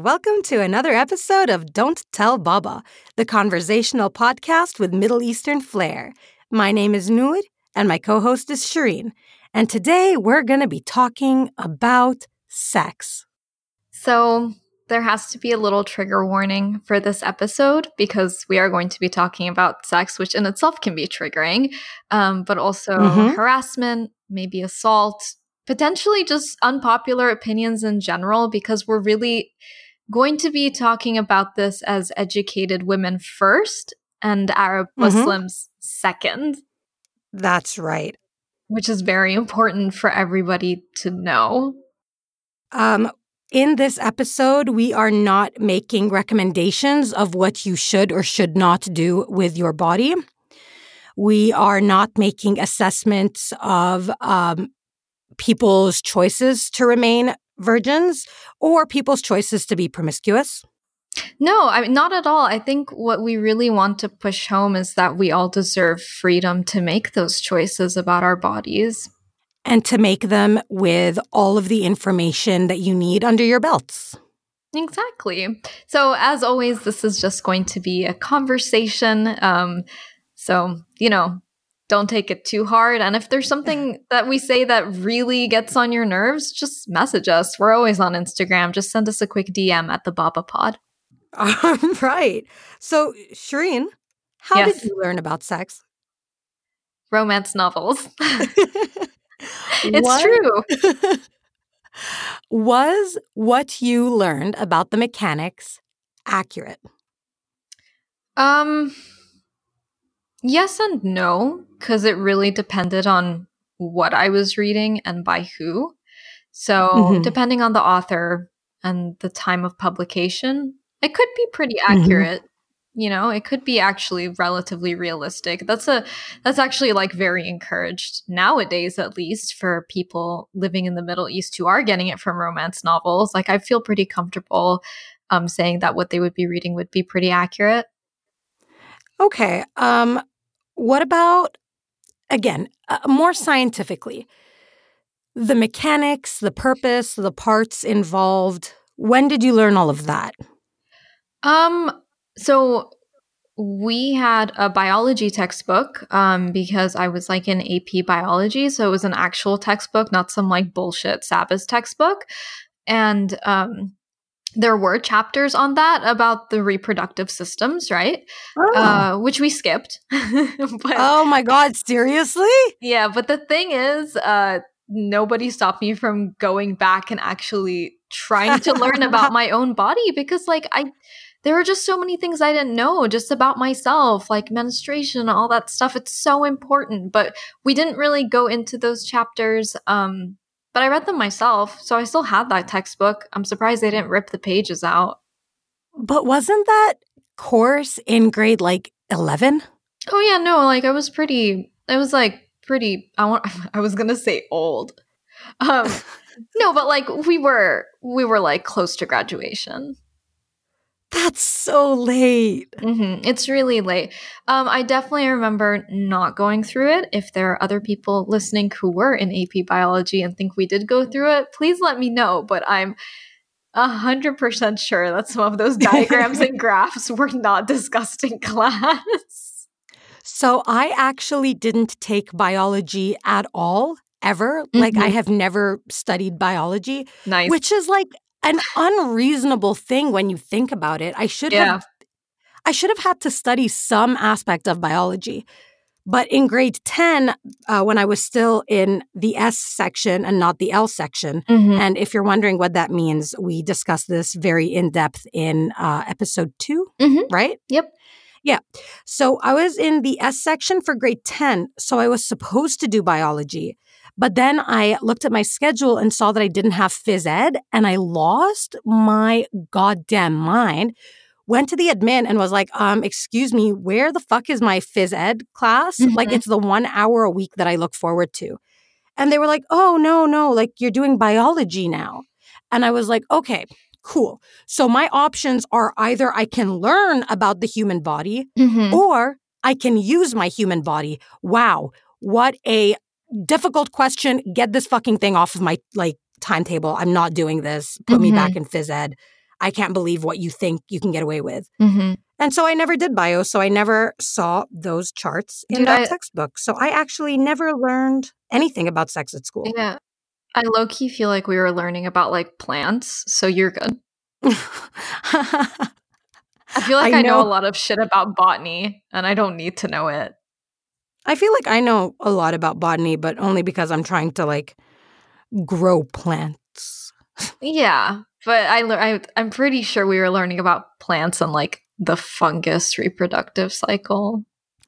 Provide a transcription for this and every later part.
and welcome to another episode of Don't Tell Baba, the conversational podcast with Middle Eastern flair. My name is Noor, and my co host is Shereen. And today we're going to be talking about sex. So, there has to be a little trigger warning for this episode because we are going to be talking about sex, which in itself can be triggering, um, but also mm-hmm. harassment, maybe assault, potentially just unpopular opinions in general, because we're really going to be talking about this as educated women first and Arab mm-hmm. Muslims second. That's right. Which is very important for everybody to know. Um, in this episode, we are not making recommendations of what you should or should not do with your body. We are not making assessments of um, people's choices to remain virgins or people's choices to be promiscuous? No, I mean, not at all. I think what we really want to push home is that we all deserve freedom to make those choices about our bodies. And to make them with all of the information that you need under your belts. Exactly. So, as always, this is just going to be a conversation. Um, so, you know, don't take it too hard. And if there's something that we say that really gets on your nerves, just message us. We're always on Instagram. Just send us a quick DM at the Baba Pod. All right. So, Shereen, how yes. did you learn about sex? Romance novels. it's true. Was what you learned about the mechanics accurate? Um, Yes and no, because it really depended on what I was reading and by who. So, mm-hmm. depending on the author and the time of publication, it could be pretty mm-hmm. accurate. Mm-hmm. You know, it could be actually relatively realistic. That's a that's actually like very encouraged nowadays at least for people living in the Middle East who are getting it from romance novels. Like I feel pretty comfortable um saying that what they would be reading would be pretty accurate. Okay. Um what about, again, uh, more scientifically, the mechanics, the purpose, the parts involved? When did you learn all of that? Um, so we had a biology textbook um, because I was like in AP biology. So it was an actual textbook, not some like bullshit Sabbath textbook. And um, there were chapters on that about the reproductive systems, right? Oh. Uh, which we skipped. but, oh my God, seriously? Yeah, but the thing is, uh, nobody stopped me from going back and actually trying to learn about my own body because, like, I. There were just so many things I didn't know just about myself, like menstruation, all that stuff. It's so important, but we didn't really go into those chapters um, but I read them myself, so I still had that textbook. I'm surprised they didn't rip the pages out. But wasn't that course in grade like 11? Oh yeah, no, like I was pretty I was like pretty I want I was going to say old. Um no, but like we were we were like close to graduation. That's so late. Mm-hmm. It's really late. Um, I definitely remember not going through it. If there are other people listening who were in AP biology and think we did go through it, please let me know. But I'm a hundred percent sure that some of those diagrams and graphs were not discussed in class. So I actually didn't take biology at all ever. Mm-hmm. Like I mm-hmm. have never studied biology. Nice. Which is like an unreasonable thing when you think about it. I should yeah. have I should have had to study some aspect of biology. But in grade 10, uh, when I was still in the S section and not the L section, mm-hmm. and if you're wondering what that means, we discussed this very in depth in uh, episode 2 mm-hmm. right? Yep. Yeah. So I was in the S section for grade 10. So I was supposed to do biology. But then I looked at my schedule and saw that I didn't have phys ed and I lost my goddamn mind. Went to the admin and was like, um, excuse me, where the fuck is my phys ed class? Mm-hmm. Like, it's the one hour a week that I look forward to. And they were like, oh, no, no, like you're doing biology now. And I was like, okay, cool. So my options are either I can learn about the human body mm-hmm. or I can use my human body. Wow. What a difficult question. Get this fucking thing off of my like timetable. I'm not doing this. Put mm-hmm. me back mm-hmm. in phys ed. I can't believe what you think you can get away with. Mm-hmm. And so I never did bio. So I never saw those charts in Dude, that I- textbook. So I actually never learned anything about sex at school. Yeah. I low key feel like we were learning about like plants, so you're good. I feel like I I, know. know- a lot of shit about botany and I don't need to know it. I feel like I know a lot about botany, but only because I'm trying to like grow plants. Yeah, but I, I I'm pretty sure we were learning about plants and like the fungus reproductive cycle.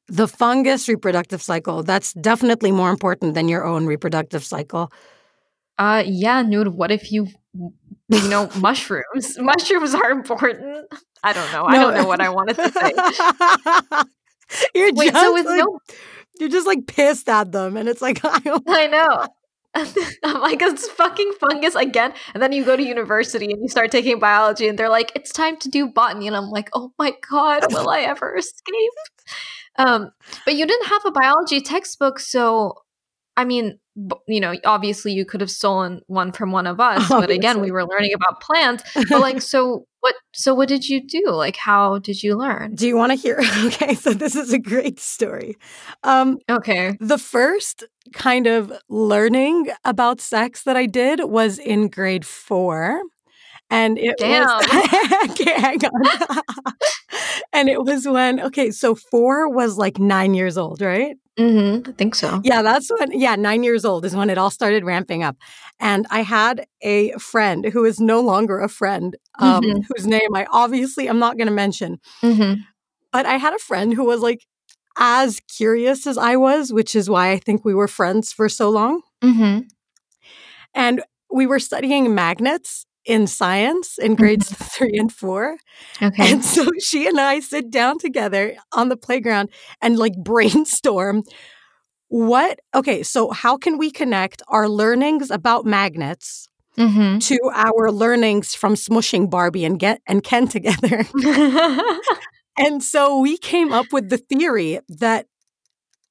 The fungus reproductive cycle, that's definitely more important than your own reproductive cycle. Uh yeah, nude, what if you you know mushrooms? mushrooms are important. I don't know. I don't know what I wanted to say. you're Wait, just so with like, no you're just like pissed at them and it's like I I know. I'm like, it's fucking fungus again. And then you go to university and you start taking biology, and they're like, it's time to do botany. And I'm like, oh my God, will I ever escape? Um, but you didn't have a biology textbook. So, I mean, you know, obviously you could have stolen one from one of us. But again, we were learning about plants. But like, so what? So what did you do? Like, how did you learn? Do you want to hear? Okay, so this is a great story. Um, Okay. the first kind of learning about sex that I did was in grade four. And it was okay, hang on. and it was when okay, so four was like nine years old, right? Mm-hmm. I think so. Yeah, that's when, yeah, nine years old is when it all started ramping up. And I had a friend who is no longer a friend, um, Mhm. whose name I obviously am not going to mention, Mm-hmm. but I had a friend who was like as curious as I was, which is why I think we were friends for so long. Mm-hmm. And we were studying magnets in science in grades three and four. Okay. And so she and I sit down together on the playground and like brainstorm what, okay, so how can we connect our learnings about magnets Mm-hmm. to our learnings from smushing Barbie and get and Ken together? And so we came up with the theory that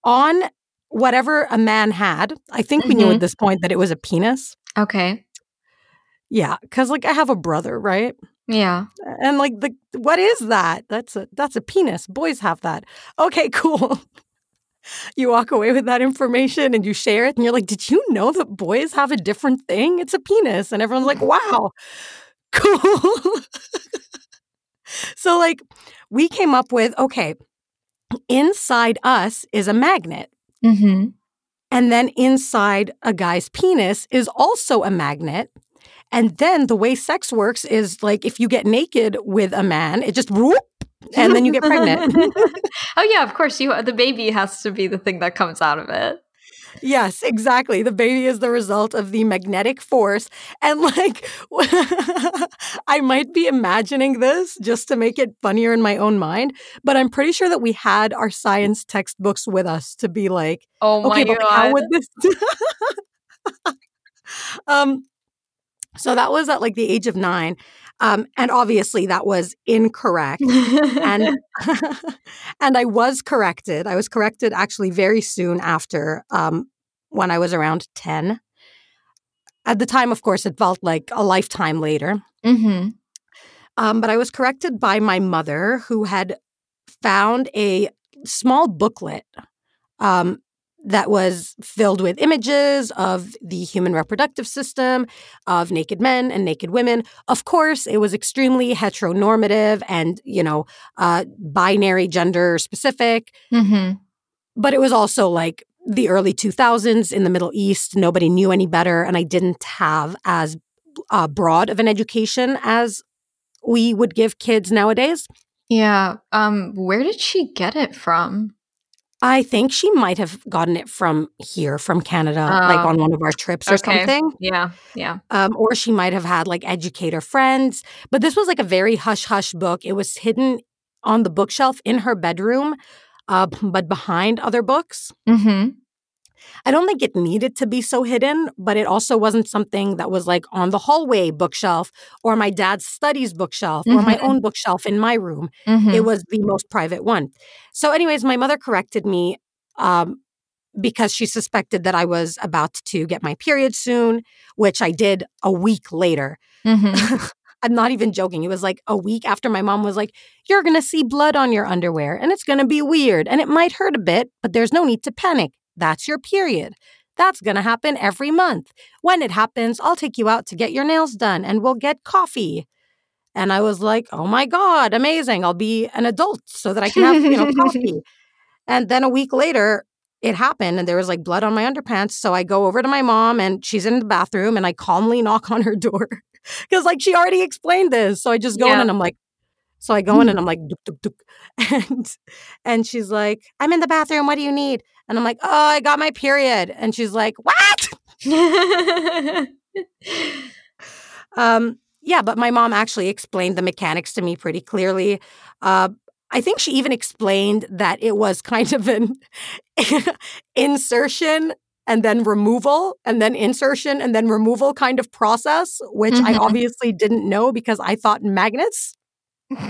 on whatever a man had, I think we knew at this point that it was a penis. okay. Yeah, because like I have a brother, right? Yeah. And like the what is that? That's a that's a penis. Boys have that. Okay, cool. You walk away with that information and you share it, and you're like, "Did you know that boys have a different thing? It's a penis." And everyone's like, "Wow, cool." so like, we came up with okay, inside us is a magnet, Mm-hmm. and then inside a guy's penis is also a magnet. And then the way sex works is like if you get naked with a man, it just whoop, and then you get pregnant. oh yeah, of course. You the baby has to be the thing that comes out of it. yes, exactly. The baby is the result of the magnetic force. And like, I might be imagining this just to make it funnier in my own mind, but I'm pretty sure that we had our science textbooks with us to be like, Oh okay, my but like, god. how would this? um, so that was at like the age of nine, um, and obviously that was incorrect. and and I was corrected. I was corrected actually very soon after um, when I was around ten. At the time, of course, it felt like a lifetime later. mm-hmm. Um, but I was corrected by my mother, who had found a small booklet um, that was filled with images of the human reproductive system, of naked men and naked women. Of course, it was extremely heteronormative and, you know, uh, binary gender specific. Mm-hmm. But it was also like the early 2000s in the Middle East. Nobody knew any better. And I didn't have as uh, broad of an education as we would give kids nowadays. Yeah. Um. Where did she get it from? I think she might have gotten it from here, from Canada, like Oh. on one of our trips or Okay. something. Yeah. Yeah. Um, or she might have had like educator friends. But this was like a very hush hush book. It was hidden on the bookshelf in her bedroom, uh, but behind other books. Mm-hmm. I don't think it needed to be so hidden, but it also wasn't something that was like on the hallway bookshelf or my dad's studies bookshelf or my Mhm. own bookshelf in my room. Mm-hmm. It was the most private one. So, anyways, my mother corrected me um, because she suspected that I was about to get my period soon, which I did a week later. mm-hmm. I'm not even joking. It was like a week after my mom was like, You're going to see blood on your underwear and it's going to be weird and it might hurt a bit, but there's no need to panic. That's your period. That's going to happen every month. When it happens, I'll take you out to get your nails done and we'll get coffee. And I was like, oh my God, amazing. I'll be an adult so that I can have, you know, coffee. And then a week later, it happened and there was like blood on my underpants. So I go over to my mom and she's in the bathroom and I calmly knock on her door because like she already explained this. So I just go yeah. in and I'm like, so I go in and I'm like, duk, duk, duk. and and she's like, I'm in the bathroom. What do you need? And I'm like, oh, I got my period. And she's like, what? um, yeah, but my mom actually explained the mechanics to me pretty clearly. Uh, I think she even explained that it was kind of an insertion and then removal and then insertion and then removal kind of process, which mm-hmm. I obviously didn't know because I thought magnets.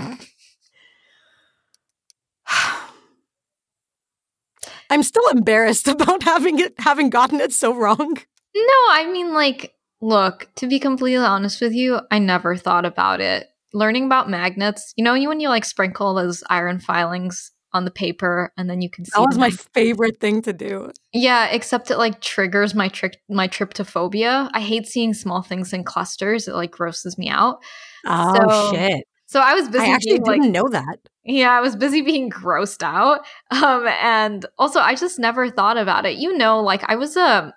I'm still embarrassed about having it having gotten it so wrong. No, I mean like look, to be completely honest with you, I never thought about it. Learning about magnets, you know, you when you like sprinkle those iron filings on the paper and then you can see that was my favorite thing to do. Yeah except it like triggers my trick my trypophobia. I hate seeing small things in clusters. It like grosses me out. Oh so, shit so i was busy i actually being, didn't like, know that yeah i was busy being grossed out um and also i just never thought about it you know like i was a um,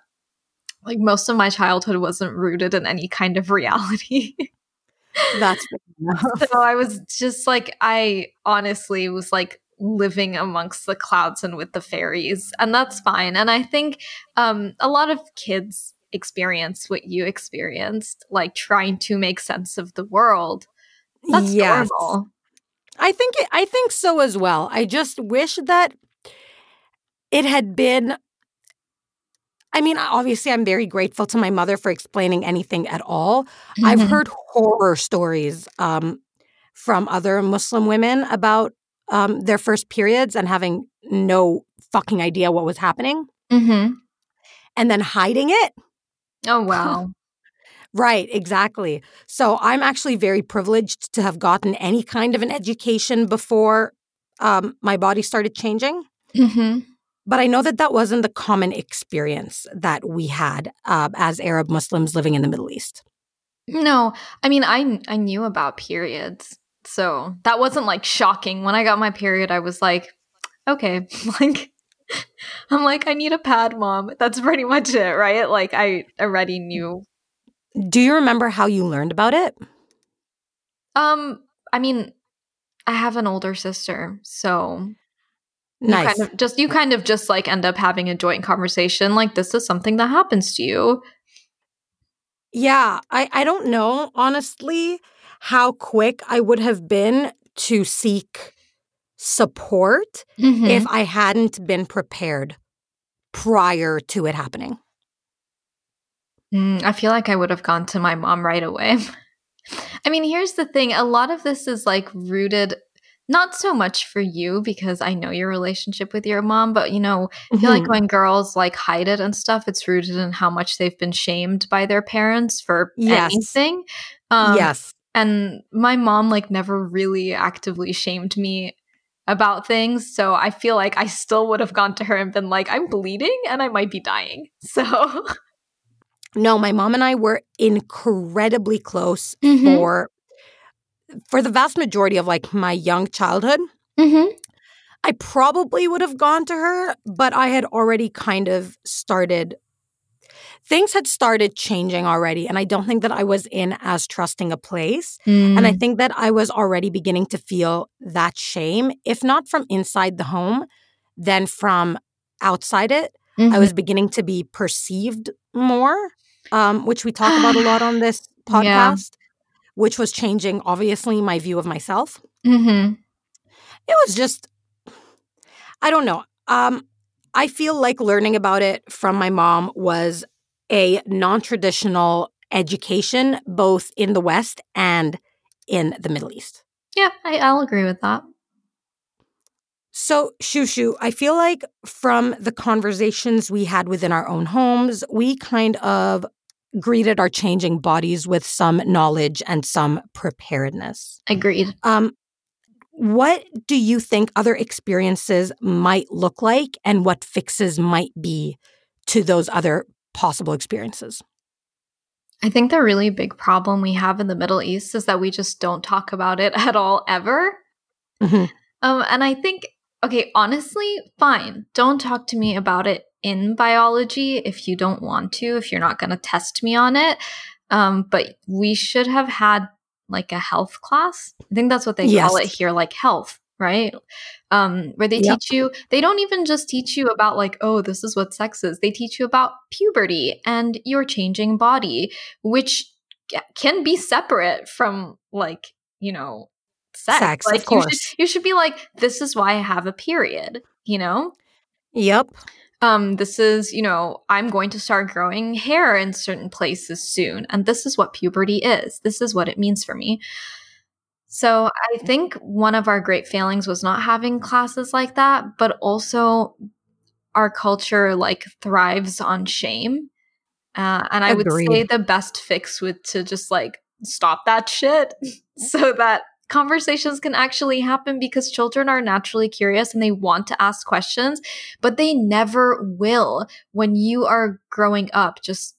like most of my childhood wasn't rooted in any kind of reality That's so I was just like, I honestly was like living amongst the clouds and with the fairies, and that's fine. And I think um, a lot of kids experience what you experienced, like trying to make sense of the world. That's yes. normal. I think it, I think so as well. I just wish that it had been I mean, obviously, I'm very grateful to my mother for explaining anything at all. Mm-hmm. I've heard horror stories um, from other Muslim women about um, their first periods and having no fucking idea what was happening. Mm-hmm. And then hiding it. Oh, wow. Right, exactly. So I'm actually very privileged to have gotten any kind of an education before um, my body started changing. Mm-hmm. But I know that that wasn't the common experience that we had uh, as Arab Muslims living in the Middle East. No, I mean, I I knew about periods, so that wasn't like shocking. When I got my period, I was like, okay, like I'm like, I need a pad, mom. That's pretty much it, right? Like I already knew. Do you remember how you learned about it? Um, I mean, I have an older sister, so Nice. You kind of just you kind of just like end up having a joint conversation like this is something that happens to you. Yeah, I I don't know honestly how quick I would have been to seek support mm-hmm. if I hadn't been prepared prior to it happening. Mm, I feel like I would have gone to my mom right away. I mean, here's the thing a lot of this is like rooted not so much for you because I know your relationship with your mom, but you know, I feel mm-hmm. like when girls like hide it and stuff, it's rooted in how much they've been shamed by their parents for yes. anything. Um, yes. And my mom like never really actively shamed me about things. So I feel like I still would have gone to her and been like, I'm bleeding and I might be dying. So. No, my mom and I were incredibly close mm-hmm. for for the vast majority of like my young childhood, mm-hmm. I probably would have gone to her, but I had already kind of started. Things had started changing already, and I don't think that I was in as trusting a place. Mm. And I mm. think that I was already beginning to feel that shame, if not from inside the home, then from outside it. Mm-hmm. I was beginning to be perceived more, um, which we talk about a lot on this podcast. Yeah which was changing, obviously, my view of myself. Mm-hmm. It was just, I don't know. Um, I feel like learning about it from my mom was a non traditional education, both in the West and in the Middle East. Yeah, I, I'll agree with that. So, Shushu, I feel like from the conversations we had within our own homes, we kind of greeted our changing bodies with some knowledge and some preparedness. Agreed. Um, what do you think other experiences might look like and what fixes might be to those other possible experiences? I think the really big problem we have in the Middle East is that we just don't talk about it at all ever. Mm-hmm. Um, and I think, okay, honestly, fine. Don't talk to me about it in biology if you don't want to, if you're not going to test me on it. Um, but we should have had like a health class. I think that's what they yes. call it here, like health, right? Um, where they yep. teach you, they don't even just teach you about like, oh, this is what sex is. They teach you about puberty and your changing body, which can be separate from like, you know, sex. sex like you should, you should be like, this is why I have a period, you know? Yep um, this is, you know, I'm going to start growing hair in certain places soon. And this is what puberty is. This is what it means for me. So I think one of our great failings was not having classes like that, but also our culture like thrives on shame. Uh, and I Agreed. would say the best fix would to just like stop that shit so that conversations can actually happen because children are naturally curious and they want to ask questions, but they never will when you are growing up just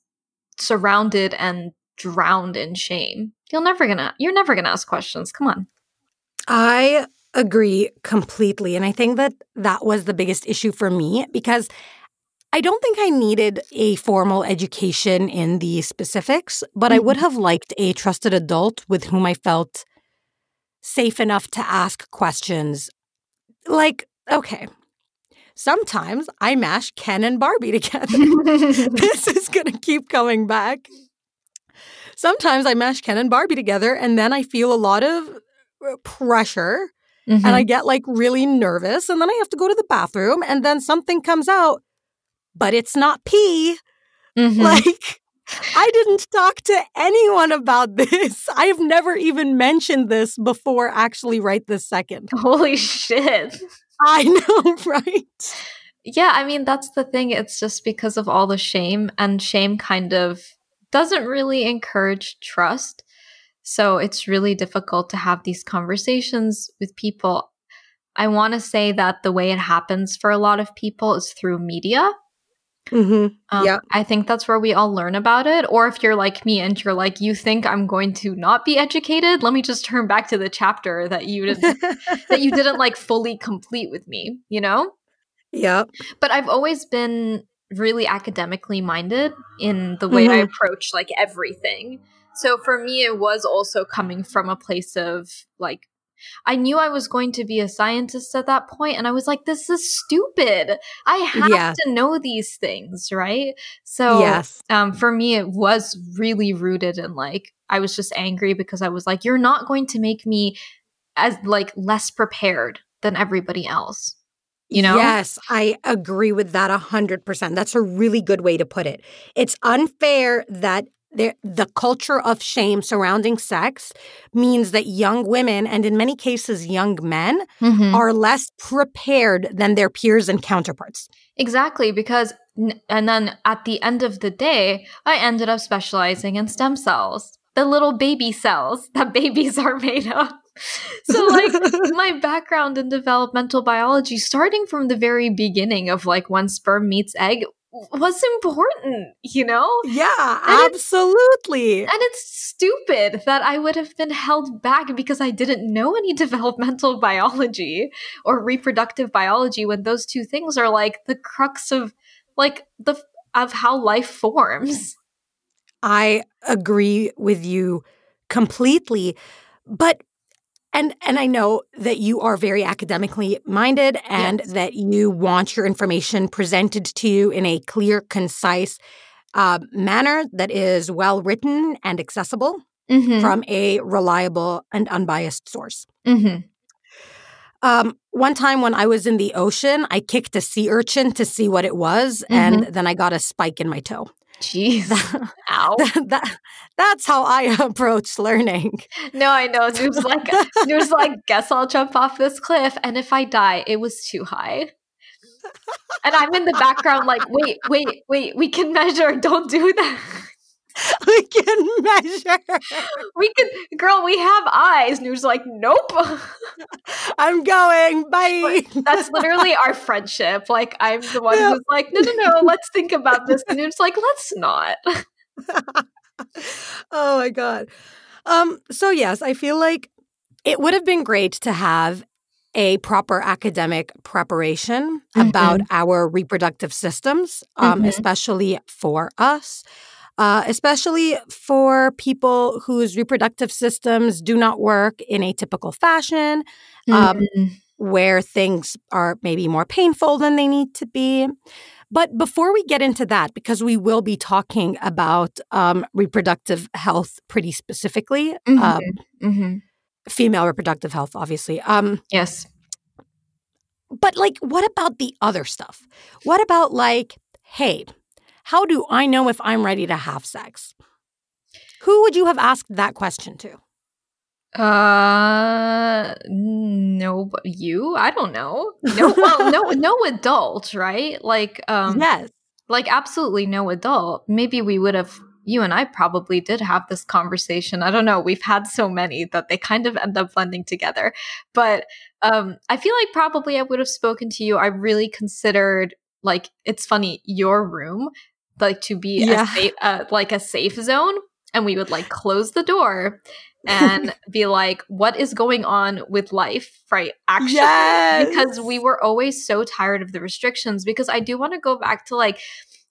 surrounded and drowned in shame. You're never gonna you're never gonna ask questions. Come on. I agree completely. And I think that that was the biggest issue for me because I don't think I needed a formal education in the specifics, but. I would mm-hmm. have liked a trusted adult with whom I felt safe enough to ask questions. Like, okay, sometimes I mash Ken and Barbie together. this is going to keep coming back. Sometimes I mash Ken and Barbie together, and then I feel a lot of uh, pressure mm-hmm. and I mm-hmm. get like really nervous, and then I have to go to the bathroom, and then something comes out, but it's not pee. Mm-hmm. Like, I didn't talk to anyone about this. I have never even mentioned this before, actually, right this second. Holy shit. I know, right? Yeah, I mean, that's the thing. It's just because of all the shame, and shame kind of doesn't really encourage trust. So it's really difficult to have these conversations with people. I want to say that the way it happens for a lot of people is through media Mm-hmm. Um, yeah. I think that's where we all learn about it. Or if you're like me and you're like, you think I'm going to not be educated, let me just turn back to the chapter that you didn't that you didn't like fully complete with me, you know? Yeah. But I've always been really academically minded in the way mm-hmm. I approach like everything. So for me, it was also coming from a place of like I knew I was going to be a scientist at that point, and I was like, this is stupid. I have yes. to know these things, right? So, yes. um, for me, it was really rooted in like, I was just angry because I was like, you're not going to make me as like less prepared than everybody else. You know? Yes, I agree with that 100%. That's a really good way to put it. It's unfair that there, the culture of shame surrounding sex means that young women and in many cases young men mm-hmm. are less prepared than their peers and counterparts. Exactly, because and then at the end of the day, I ended up specializing in stem cells, the little baby cells that babies are made of. So like my background in developmental biology starting from the very beginning of like when sperm meets egg was important, you know? Yeah, and absolutely. It's, and it's stupid that I would have been held back because I didn't know any developmental biology or reproductive biology when those two things are like the crux of like the of how life forms. I agree with you completely. But and and I know that you are very academically minded and yes. that you want your information presented to you in a clear, concise uh, manner that is well written and accessible mm-hmm. from a reliable and unbiased source. Mm-hmm. Um, one time when I was in the ocean, I kicked a sea urchin to see what it was, mm-hmm. and then I got a spike in my toe. Jeez. Ow. That, that, that's how I approach learning. No, I know. Noor's like, Noor's like, guess I'll jump off this cliff. And if I die, it was too high. And I'm in the background like, wait, wait, wait, we can measure. Don't do that. we can measure. We can, girl. We have eyes. And he was like, "Nope." I'm going. Bye. That's literally our friendship. Like I'm the one who's like, "No, no, no. Let's think about this," and it's like, "Let's not." oh my god. Um. So yes, I feel like it would have been great to have a proper academic preparation mm-hmm. about our reproductive systems, um, mm-hmm. especially for us. Uh, especially for people whose reproductive systems do not work in a typical fashion, um, mm-hmm. where things are maybe more painful than they need to be. But before we get into that, because we will be talking about um, reproductive health pretty specifically, mm-hmm. Um, mm-hmm. female reproductive health, obviously. Um, yes. But, like, what about the other stuff? What about, like, hey, how do I know if I'm ready to have sex? Who would you have asked that question to? Uh, no, you? I don't know. No, well, no, no adult, right? Like, um, yes, like absolutely no adult. Maybe we would have. You and I probably did have this conversation. I don't know. We've had so many that they kind of end up blending together. But um, I feel like probably I would have spoken to you. I really considered like it's funny your room like to be yeah. a safe, uh, like a safe zone and we would like close the door and be like what is going on with life right actually yes. because we were always so tired of the restrictions because i do want to go back to like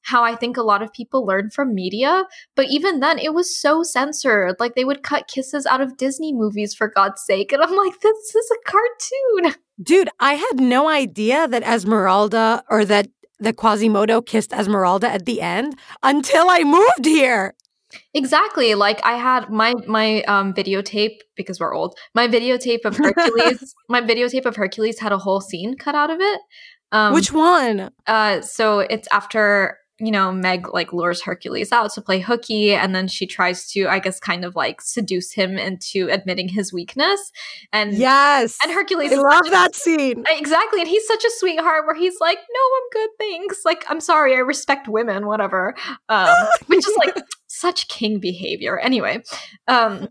how I think a lot of people learn from media, but even then it was so censored. Like they would cut kisses out of Disney movies for God's sake. And I'm like, this is a cartoon. Dude, I had no idea that Esmeralda or that the Quasimodo kissed Esmeralda at the end until I moved here. Exactly. Like I had my my um videotape because we're old. My videotape of Hercules, my videotape of Hercules had a whole scene cut out of it. Um Which one? Uh so it's after you know, Meg like lures Hercules out to play hooky, and then she tries to, I guess, kind of like seduce him into admitting his weakness. And yes, and Hercules, I love that scene exactly. And he's such a sweetheart, where he's like, "No, I'm good, thanks. Like, I'm sorry, I respect women, whatever." Um, which is like such king behavior. Anyway, um,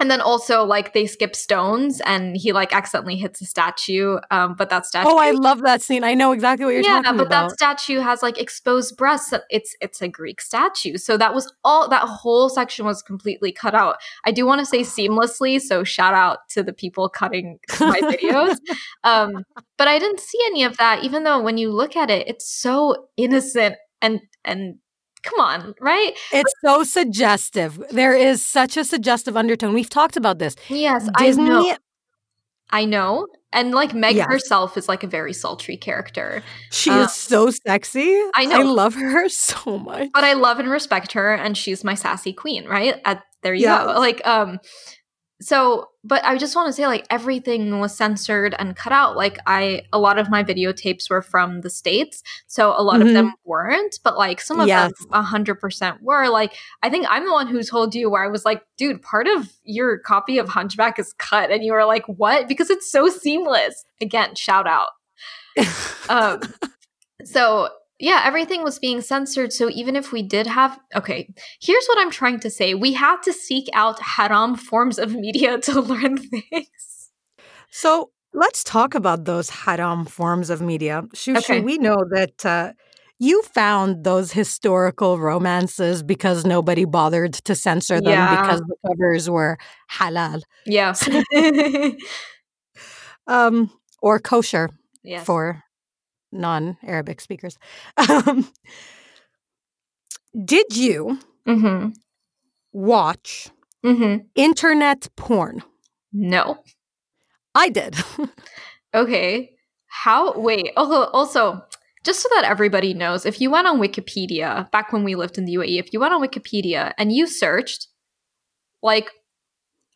and then also like they skip stones and he like accidentally hits a statue um but that statue oh i love that scene. I know exactly what you're talking about. yeah, but that statue has like exposed breasts. It's it's a greek statue. So that was all that whole section was completely cut out. I do want to say seamlessly so shout out to the people cutting my videos. Um but i didn't see any of that even though when you look at it it's so innocent and and come on, right? It's so suggestive. There is such a suggestive undertone. We've talked about this. Yes, Disney. I know. I know. And like Meg yes. herself is like a very sultry character. She uh, is so sexy. I know. I love her so much. But I love and respect her and she's my sassy queen, right? At, there you yes. go. Like um so but i just want to say like everything was censored and cut out. Like i a lot of my videotapes were from the states so a lot mm-hmm. of them weren't but like some of yes. them 100% were. Like i think i'm the one who told you where i was like dude part of your copy of hunchback is cut and you were like what? Because it's so seamless. Again shout out. Um so yeah, everything was being censored. So even if we did have, okay, here's what I'm trying to say we had to seek out haram forms of media to learn things. So let's talk about those haram forms of media. Shushu, okay. we know that uh, you found those historical romances because nobody bothered to censor them yeah. because the covers were halal. Yeah. um, or kosher yes. for non Arabic speakers. Um, did you mm-hmm. watch mm-hmm. internet porn? No. I did. okay. How? Wait. Also, also, just so that everybody knows, if you went on Wikipedia back when we lived in the UAE, if you went on Wikipedia and you searched, like,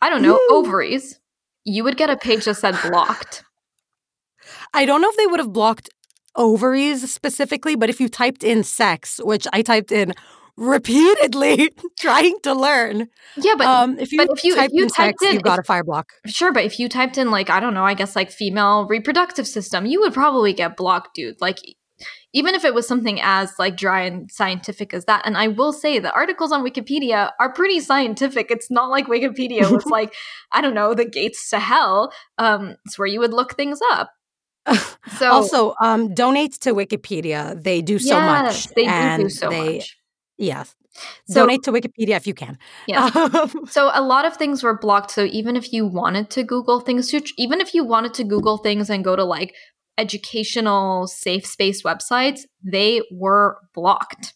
I don't know, Ooh. ovaries, you would get a page that said blocked. I don't know if they would have blocked ovaries specifically, but if you typed in sex, which I typed in repeatedly trying to learn. Yeah, but um, if you but if you typed if you in typed sex, in, you got if, a fire block. Sure, but if you typed in like I don't know, I guess like female reproductive system, you would probably get blocked, dude. Like even if it was something as like dry and scientific as that and i will say the articles on wikipedia are pretty scientific it's not like wikipedia was like i don't know the gates to hell um it's where you would look things up so also um donate to wikipedia they do so yes, much they do, do so they, much yes so, donate to wikipedia if you can yeah so a lot of things were blocked so even if you wanted to google things even if you wanted to google things and go to like educational safe space websites, they were blocked.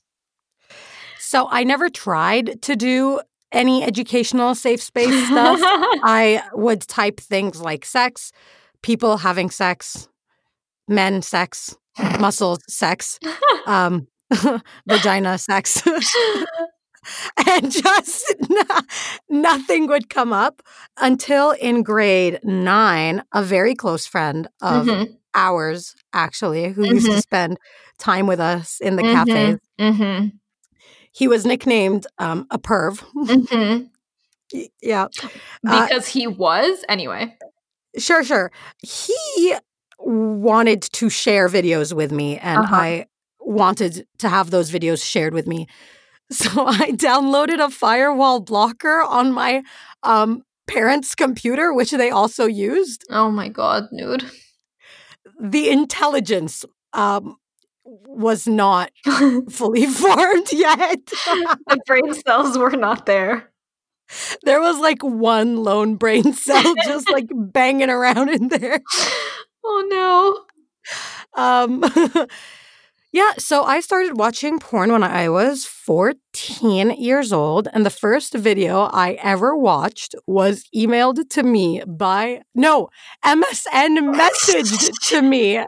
So I never tried to do any educational safe space stuff. I would type things like sex, people having sex, men sex, muscles sex, um, vagina sex. and just nothing would come up until in grade nine, a very close friend of mm-hmm ours actually who mm-hmm. used to mm-hmm. spend time with us in the mm-hmm. cafes. Mm-hmm. He was nicknamed um, a perv. Mm-hmm. yeah. Uh, because uh, he was, anyway. Sure, sure. He wanted to share videos with me, and uh-huh. I wanted to have those videos shared with me. So I downloaded a firewall blocker on my um, parents' computer, which they also used. Oh my God, nude the intelligence um, was not fully formed yet. the brain cells were not there. There was like one lone brain cell just like banging around in there. Oh no. Um Yeah, so I started watching porn when I was 14 years old, and the first video I ever watched was emailed to me by, no, MSN messaged to me.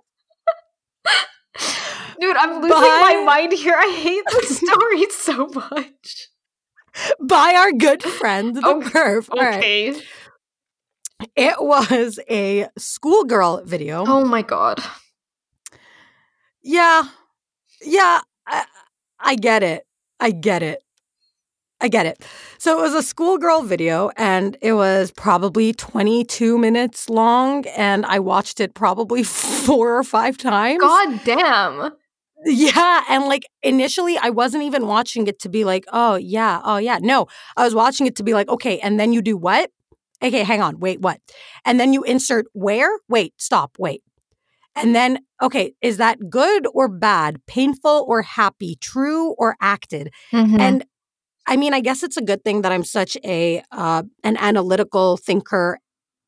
Dude, I'm losing by, my mind here. I hate the story so much. By our good friend, the okay. perv. Okay. Right. It was a schoolgirl video. Oh my God. Yeah, yeah, I, I get it. I get it. I get it. So it was a schoolgirl video and it was probably 22 minutes long and I watched it probably four or five times. God damn. Yeah. And like initially, I wasn't even watching it to be like, oh, yeah, oh, yeah. No, I was watching it to be like, okay, and then you do what? Okay, hang on, wait, what? And then you insert where? Wait, stop, wait. And then, okay, is that good or bad, painful or happy, true or acted? Mm-hmm. And I mean, I guess it's a good thing that I'm such a uh, an analytical thinker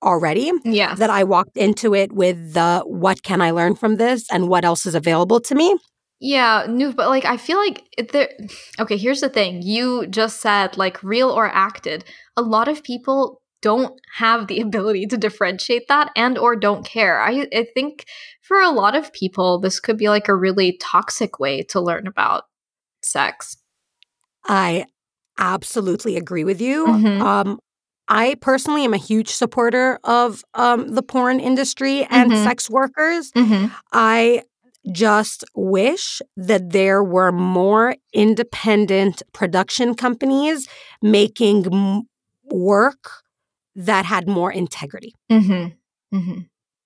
already. Yeah. That I walked into it with the what can I learn from this and what else is available to me. Yeah, no, but like I feel like there. Okay, here's the thing. You just said like real or acted. A lot of people don't have the ability to differentiate that and or don't care. I, I think for a lot of people this could be like a really toxic way to learn about sex. I absolutely agree with you. Mm-hmm. Um, I personally am a huge supporter of um, the porn industry and mm-hmm. sex workers. Mm-hmm. I just wish that there were more independent production companies making m- work that had more integrity. Mm-hmm. Mm-hmm.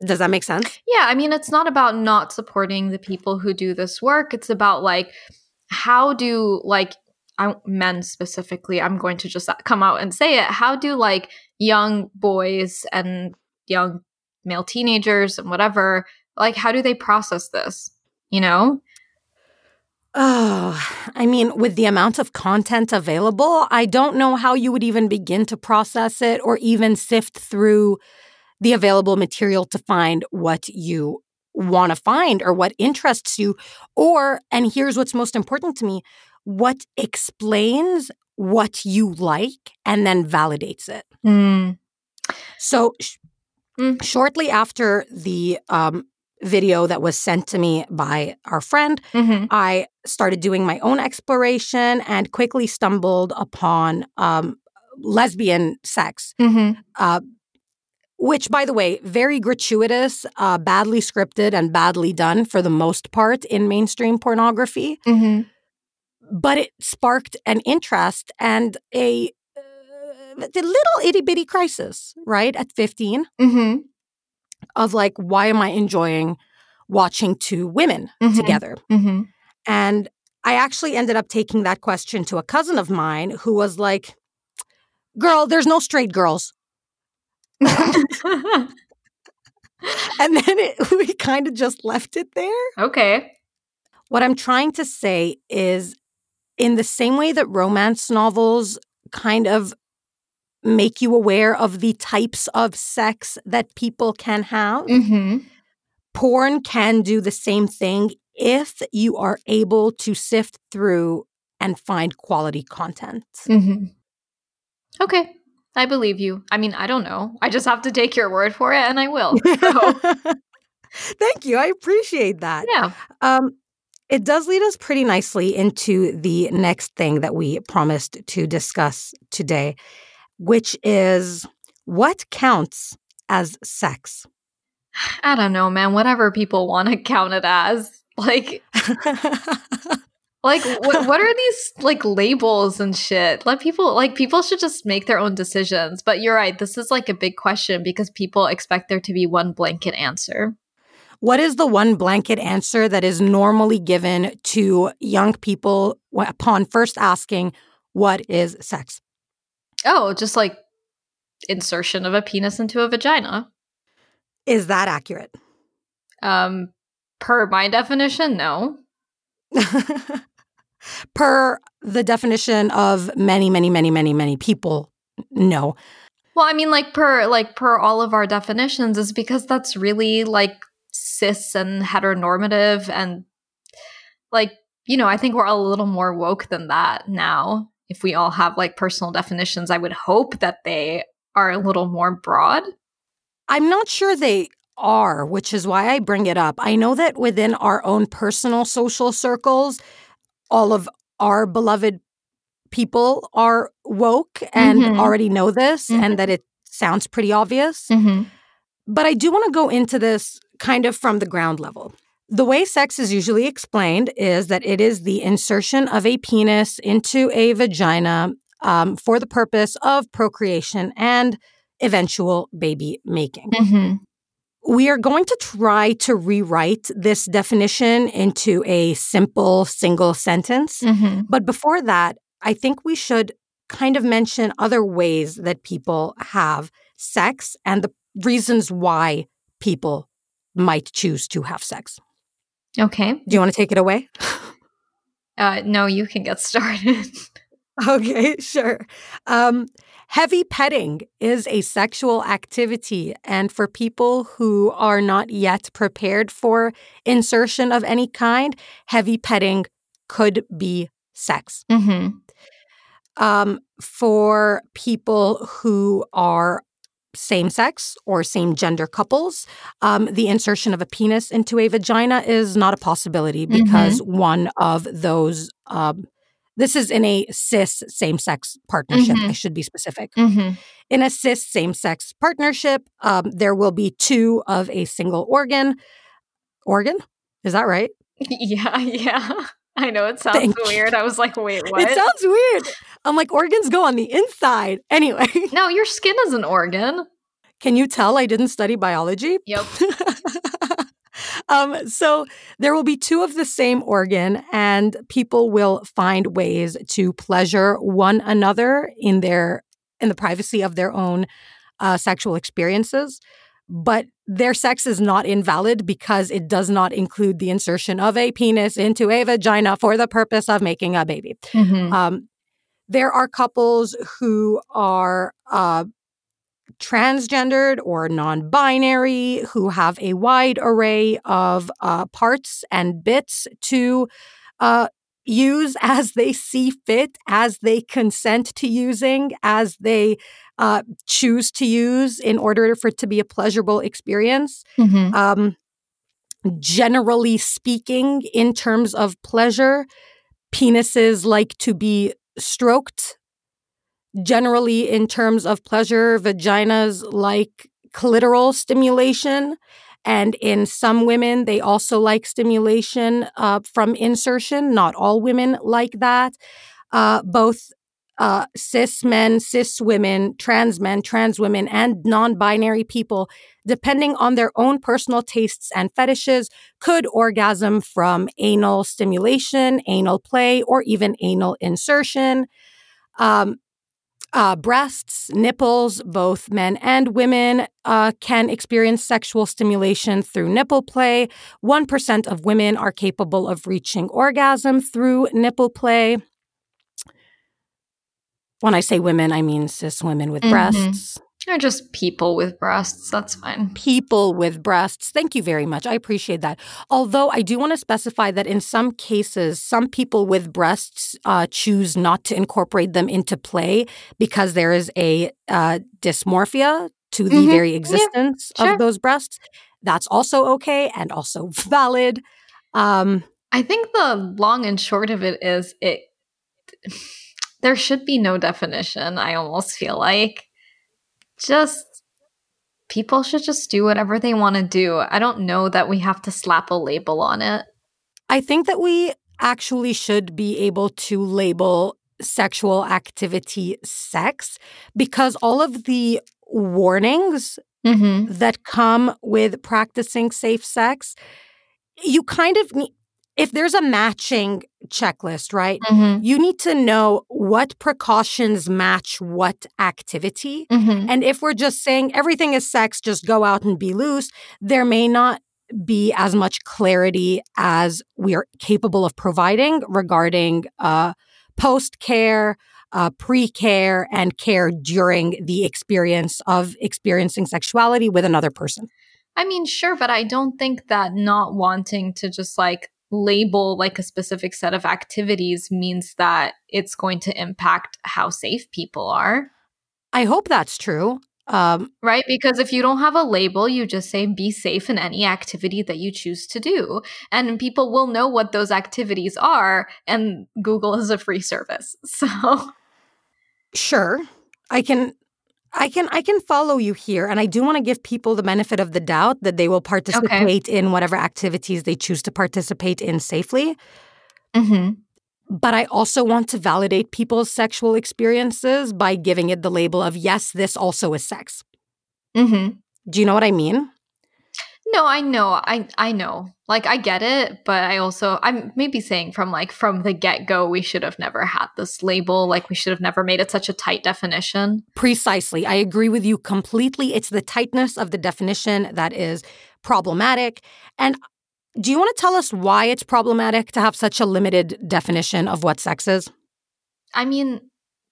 Does that make sense? Yeah. I mean, it's not about not supporting the people who do this work. It's about like, how do like I, men specifically, I'm going to just come out and say it. How do like young boys and young male teenagers and whatever, like, how do they process this? You know? Oh, I mean, with the amount of content available, I don't know how you would even begin to process it or even sift through the available material to find what you want to find or what interests you. Or, and here's what's most important to me what explains what you like and then validates it. Mm. So, sh- mm. shortly after the um, video that was sent to me by our friend, mm-hmm. I started doing my own exploration and quickly stumbled upon um, lesbian sex. Mm-hmm. Uh, which, by the way, very gratuitous, uh, badly scripted, and badly done for the most part in mainstream pornography. Mm-hmm. But it sparked an interest and a, uh, a little itty bitty crisis, right? At 15. Mm-hmm of like, why am I enjoying watching two women mm-hmm. together. Mm-hmm. And I actually ended up taking that question to a cousin of mine who was like, Girl, there's no straight girls. and then it, we kind of just left it there. Okay. What I'm trying to say is in the same way that romance novels kind of make you aware of the types of sex that people can have, mm-hmm. porn can do the same thing if you are able to sift through and find quality content. Mm-hmm. Okay. I believe you. I mean, I don't know. I just have to take your word for it and I will. So. Thank you. I appreciate that. Yeah. Um, it does lead us pretty nicely into the next thing that we promised to discuss today, which is what counts as sex? I don't know, man. Whatever people want to count it as. Like, like what, what are these like labels and shit? Let people like people should just make their own decisions. But you're right. This is like a big question because people expect there to be one blanket answer. What is the one blanket answer that is normally given to young people upon first asking, What is sex? Oh, just like insertion of a penis into a vagina. Is that accurate? Um, per my definition, no. per the definition of many, many, many, many, many people, no. Well, I mean, like per like per all of our definitions, is because that's really like cis and heteronormative and like you know, I think we're a little more woke than that now. If we all have like personal definitions, I would hope that they are a little more broad. I'm not sure they are, which is why I bring it up. I know that within our own personal social circles, all of our beloved people are woke and mm-hmm. already know this mm-hmm. and that it sounds pretty obvious. Mm-hmm. But I do want to go into this kind of from the ground level. The way sex is usually explained is that it is the insertion of a penis into a vagina um, for the purpose of procreation and eventual baby making. Mm-hmm. We are going to try to rewrite this definition into a simple single sentence. Mm-hmm. But before that, I think we should kind of mention other ways that people have sex and the reasons why people might choose to have sex. Okay. Do you want to take it away? Uh, no, you can get started. okay, sure. Um, Heavy petting is a sexual activity, and for people who are not yet prepared for insertion of any kind, heavy petting could be sex. Mm-hmm. Um, for people who are same sex or same gender couples, um, the insertion of a penis into a vagina is not a possibility because mm-hmm. one of those um, this is in a cis same sex partnership. Mm-hmm. I should be specific. Mm-hmm. In a cis same sex partnership, um, there will be two of a single organ. Organ? Is that right? Yeah, yeah. I know it sounds Thank weird. You. I was like, wait, what? It sounds weird. I'm like, organs go on the inside. Anyway. No, your skin is an organ. Can you tell I didn't study biology? Yep. Um, so there will be two of the same organ, and people will find ways to pleasure one another in their in the privacy of their own uh, sexual experiences. But their sex is not invalid because it does not include the insertion of a penis into a vagina for the purpose of making a baby. Mm-hmm. Um, there are couples who are uh, transgendered or non binary who have a wide array of uh, parts and bits to uh, use as they see fit, as they consent to using, as they uh, choose to use in order for it to be a pleasurable experience. Mm-hmm. Um, generally speaking, in terms of pleasure, penises like to be stroked generally in terms of pleasure, vaginas like clitoral stimulation. And in some women, they also like stimulation uh, from insertion. Not all women like that. Uh, both uh, cis men, cis women, trans men, trans women, and non binary people, depending on their own personal tastes and fetishes, could orgasm from anal stimulation, anal play, or even anal insertion. Um, uh, breasts, nipples, both men and women uh, can experience sexual stimulation through nipple play. 1% of women are capable of reaching orgasm through nipple play. When I say women, I mean cis women with mm-hmm. breasts. Or just people with breasts. That's fine. People with breasts. Thank you very much. I appreciate that. Although I do want to specify that in some cases, some people with breasts uh, choose not to incorporate them into play because there is a uh, dysmorphia to the mm-hmm. very existence yeah, sure. of those breasts. That's also okay and also valid. Um, I think the long and short of it is it. There should be no definition. I almost feel like just people should just do whatever they want to do. I don't know that we have to slap a label on it. I think that we actually should be able to label sexual activity sex because all of the warnings mm-hmm. that come with practicing safe sex, you kind of need if there's a matching checklist, right? Mm-hmm. You need to know what precautions match what activity. Mm-hmm. And if we're just saying everything is sex, just go out and be loose, there may not be as much clarity as we are capable of providing regarding uh, post care, uh, pre care, and care during the experience of experiencing sexuality with another person. I mean, sure, but I don't think that not wanting to just like label like a specific set of activities means that it's going to impact how safe people are. I hope that's true. Um, right? Because if you don't have a label, you just say be safe in any activity that you choose to do. And people will know what those activities are. And Google is a free service. So. Sure. I can I can I can follow you here, and I do want to give people the benefit of the doubt that they will participate okay. in whatever activities they choose to participate in safely. Mm-hmm. But I also want to validate people's sexual experiences by giving it the label of yes, this also is sex. Mm-hmm. Do you know what I mean? No, I know. I I know. Like I get it, but I also I'm maybe saying from like from the get-go we should have never had this label, like we should have never made it such a tight definition. Precisely. I agree with you completely. It's the tightness of the definition that is problematic. And do you want to tell us why it's problematic to have such a limited definition of what sex is? I mean,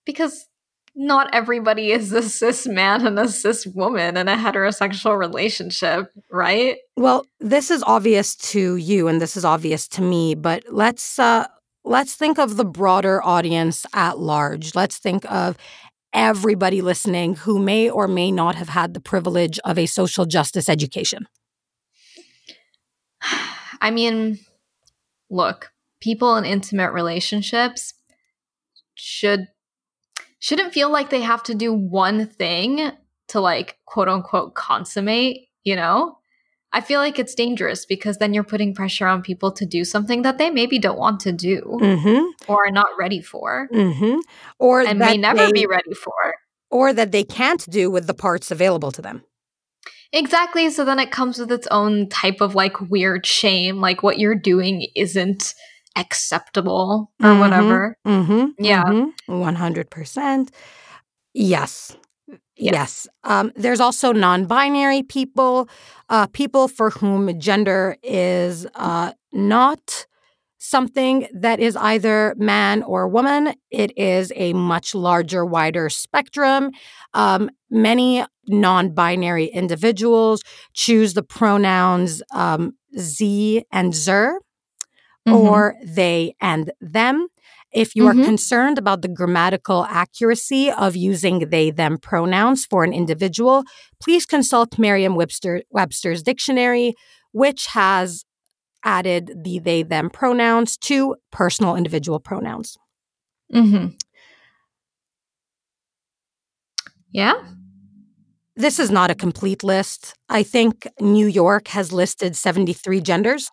because not everybody is a cis man and a cis woman in a heterosexual relationship, right? Well, this is obvious to you and this is obvious to me, but let's uh let's think of the broader audience at large. Let's think of everybody listening who may or may not have had the privilege of a social justice education. I mean, look, people in intimate relationships should shouldn't feel like they have to do one thing to like quote unquote consummate, you know? I feel like it's dangerous because then you're putting pressure on people to do something that they maybe don't want to do mm-hmm. or are not ready for, mm-hmm. or and may never they, be ready for, or that they can't do with the parts available to them. Exactly. So then it comes with its own type of like weird shame. Like what you're doing isn't acceptable or mm-hmm, whatever. Mm-hmm, yeah. Mm-hmm, 100%. Yes. Yes. yes. Um, there's also non binary people, uh, people for whom gender is uh, not something that is either man or woman. It is a much larger, wider spectrum. Um, many non binary individuals choose the pronouns um, Z and Zer mm-hmm. or they and them. If you mm-hmm. are concerned about the grammatical accuracy of using they them pronouns for an individual, please consult Merriam Webster's dictionary, which has added the they them pronouns to personal individual pronouns. Mm-hmm. Yeah. This is not a complete list. I think New York has listed 73 genders.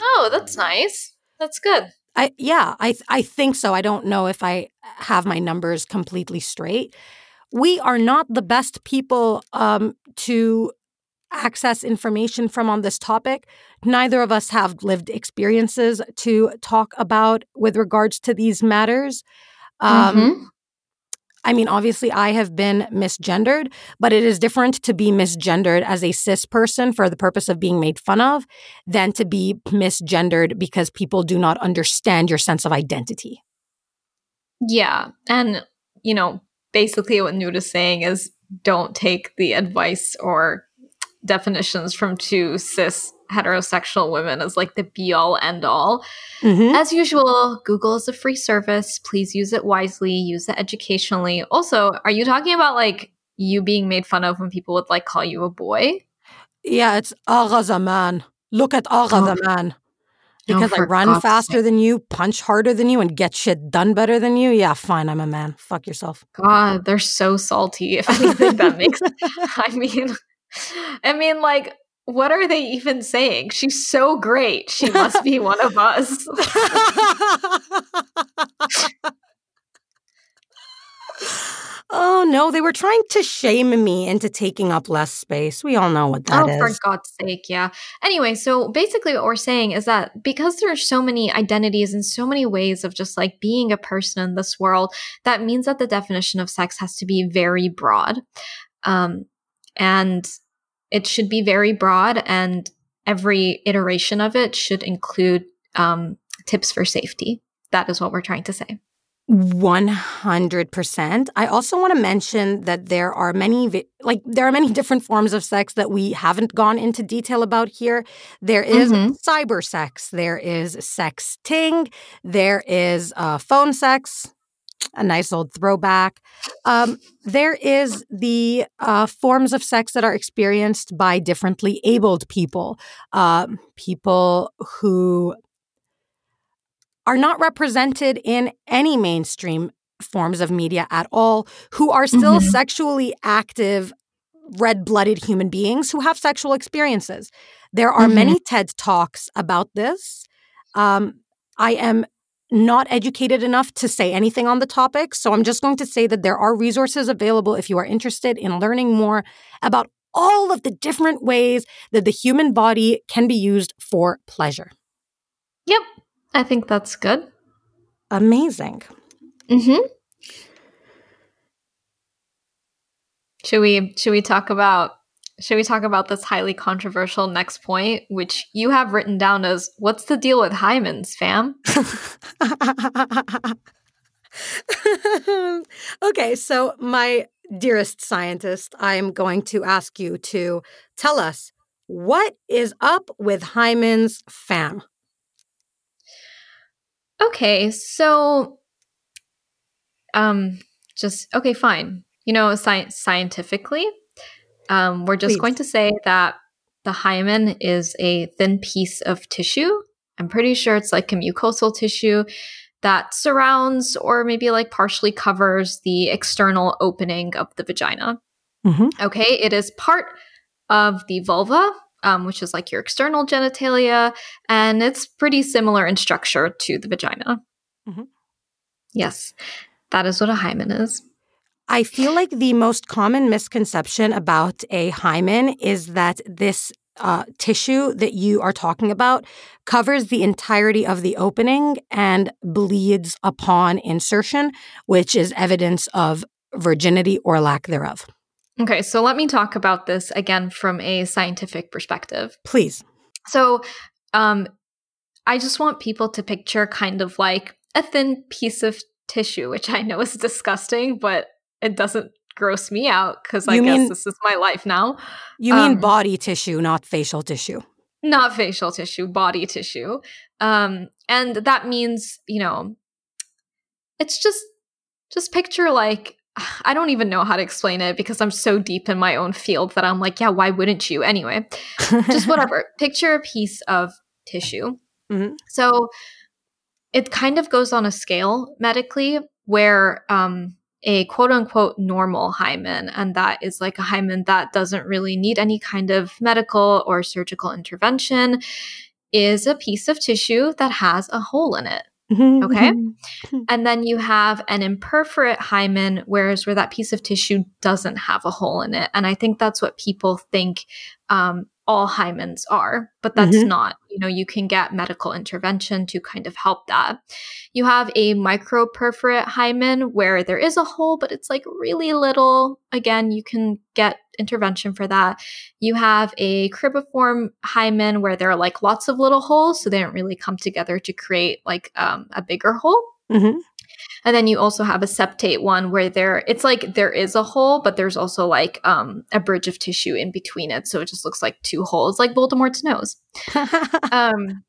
Oh, that's nice. That's good. I yeah, I I think so. I don't know if I have my numbers completely straight. We are not the best people um, to access information from on this topic. Neither of us have lived experiences to talk about with regards to these matters. Um, mm-hmm. I mean, obviously, I have been misgendered, but it is different to be misgendered as a cis person for the purpose of being made fun of than to be misgendered because people do not understand your sense of identity. Yeah. And, you know, basically what Noor is saying is don't take the advice or definitions from two cis heterosexual women as like the be all end all. Mm-hmm. As usual, Google is a free service. Please use it wisely, use it educationally. Also, are you talking about like you being made fun of when people would like call you a boy? Yeah, it's Agha man. Look at Agha oh. the man. Because oh, I run faster than you, punch harder than you, and get shit done better than you. Yeah, fine, I'm a man. Fuck yourself. God, they're so salty. If anything, that makes. I mean, I mean, like, what are they even saying? She's so great. She must be one of us. oh no, they were trying to shame me into taking up less space. We all know what that oh, is. for God's sake, yeah. Anyway, so basically what we're saying is that because there are so many identities and so many ways of just like being a person in this world, that means that the definition of sex has to be very broad. Um, and it should be very broad and every iteration of it should include um, tips for safety. That is what we're trying to say. 100%. I also want to mention that there are many like there are many different forms of sex that we haven't gone into detail about here. There is mm-hmm. cyber sex, there is sexting, there is uh, phone sex, a nice old throwback. Um, there is the uh, forms of sex that are experienced by differently abled people, uh, people who are not represented in any mainstream forms of media at all, who are still mm-hmm. sexually active, red blooded human beings who have sexual experiences. There are mm-hmm. many TED Talks about this. Um, I am not educated enough to say anything on the topic. So I'm just going to say that there are resources available if you are interested in learning more about all of the different ways that the human body can be used for pleasure. Yep, I think that's good. Amazing. Mhm. Should we should we talk about should we talk about this highly controversial next point, which you have written down as what's the deal with hymens, fam? okay, so my dearest scientist, I am going to ask you to tell us what is up with hymens, fam? Okay, so um just okay, fine. You know, sci- scientifically, um, we're just Please. going to say that the hymen is a thin piece of tissue. I'm pretty sure it's like a mucosal tissue that surrounds or maybe like partially covers the external opening of the vagina. Mm-hmm. Okay, it is part of the vulva, um, which is like your external genitalia, and it's pretty similar in structure to the vagina. Mm-hmm. Yes, that is what a hymen is. I feel like the most common misconception about a hymen is that this uh, tissue that you are talking about covers the entirety of the opening and bleeds upon insertion, which is evidence of virginity or lack thereof. Okay, so let me talk about this again from a scientific perspective. Please. So, um, I just want people to picture kind of like a thin piece of tissue, which I know is disgusting, but it doesn't gross me out because I guess this is my life now. You um, mean body tissue, not facial tissue? Not facial tissue, body tissue. Um, and that means, you know, it's just just picture like I don't even know how to explain it because I'm so deep in my own field that I'm like, yeah, why wouldn't you? Anyway, just whatever. Picture a piece of tissue. Mm-hmm. So it kind of goes on a scale medically where um, a quote unquote normal hymen. And that is like a hymen that doesn't really need any kind of medical or surgical intervention, is a piece of tissue that has a hole in it. Okay. and then you have an imperforate hymen, whereas where that piece of tissue doesn't have a hole in it. And I think that's what people think um, all hymens are, but that's mm-hmm. not. You know, you can get medical intervention to kind of help that. You have a microperforate hymen where there is a hole, but it's like really little. Again, you can get intervention for that. You have a cribriform hymen where there are like lots of little holes, so they don't really come together to create like um, a bigger hole. Mm-hmm. And then you also have a septate one where there it's like there is a hole, but there's also like um, a bridge of tissue in between it, so it just looks like two holes, like Voldemort's nose. um,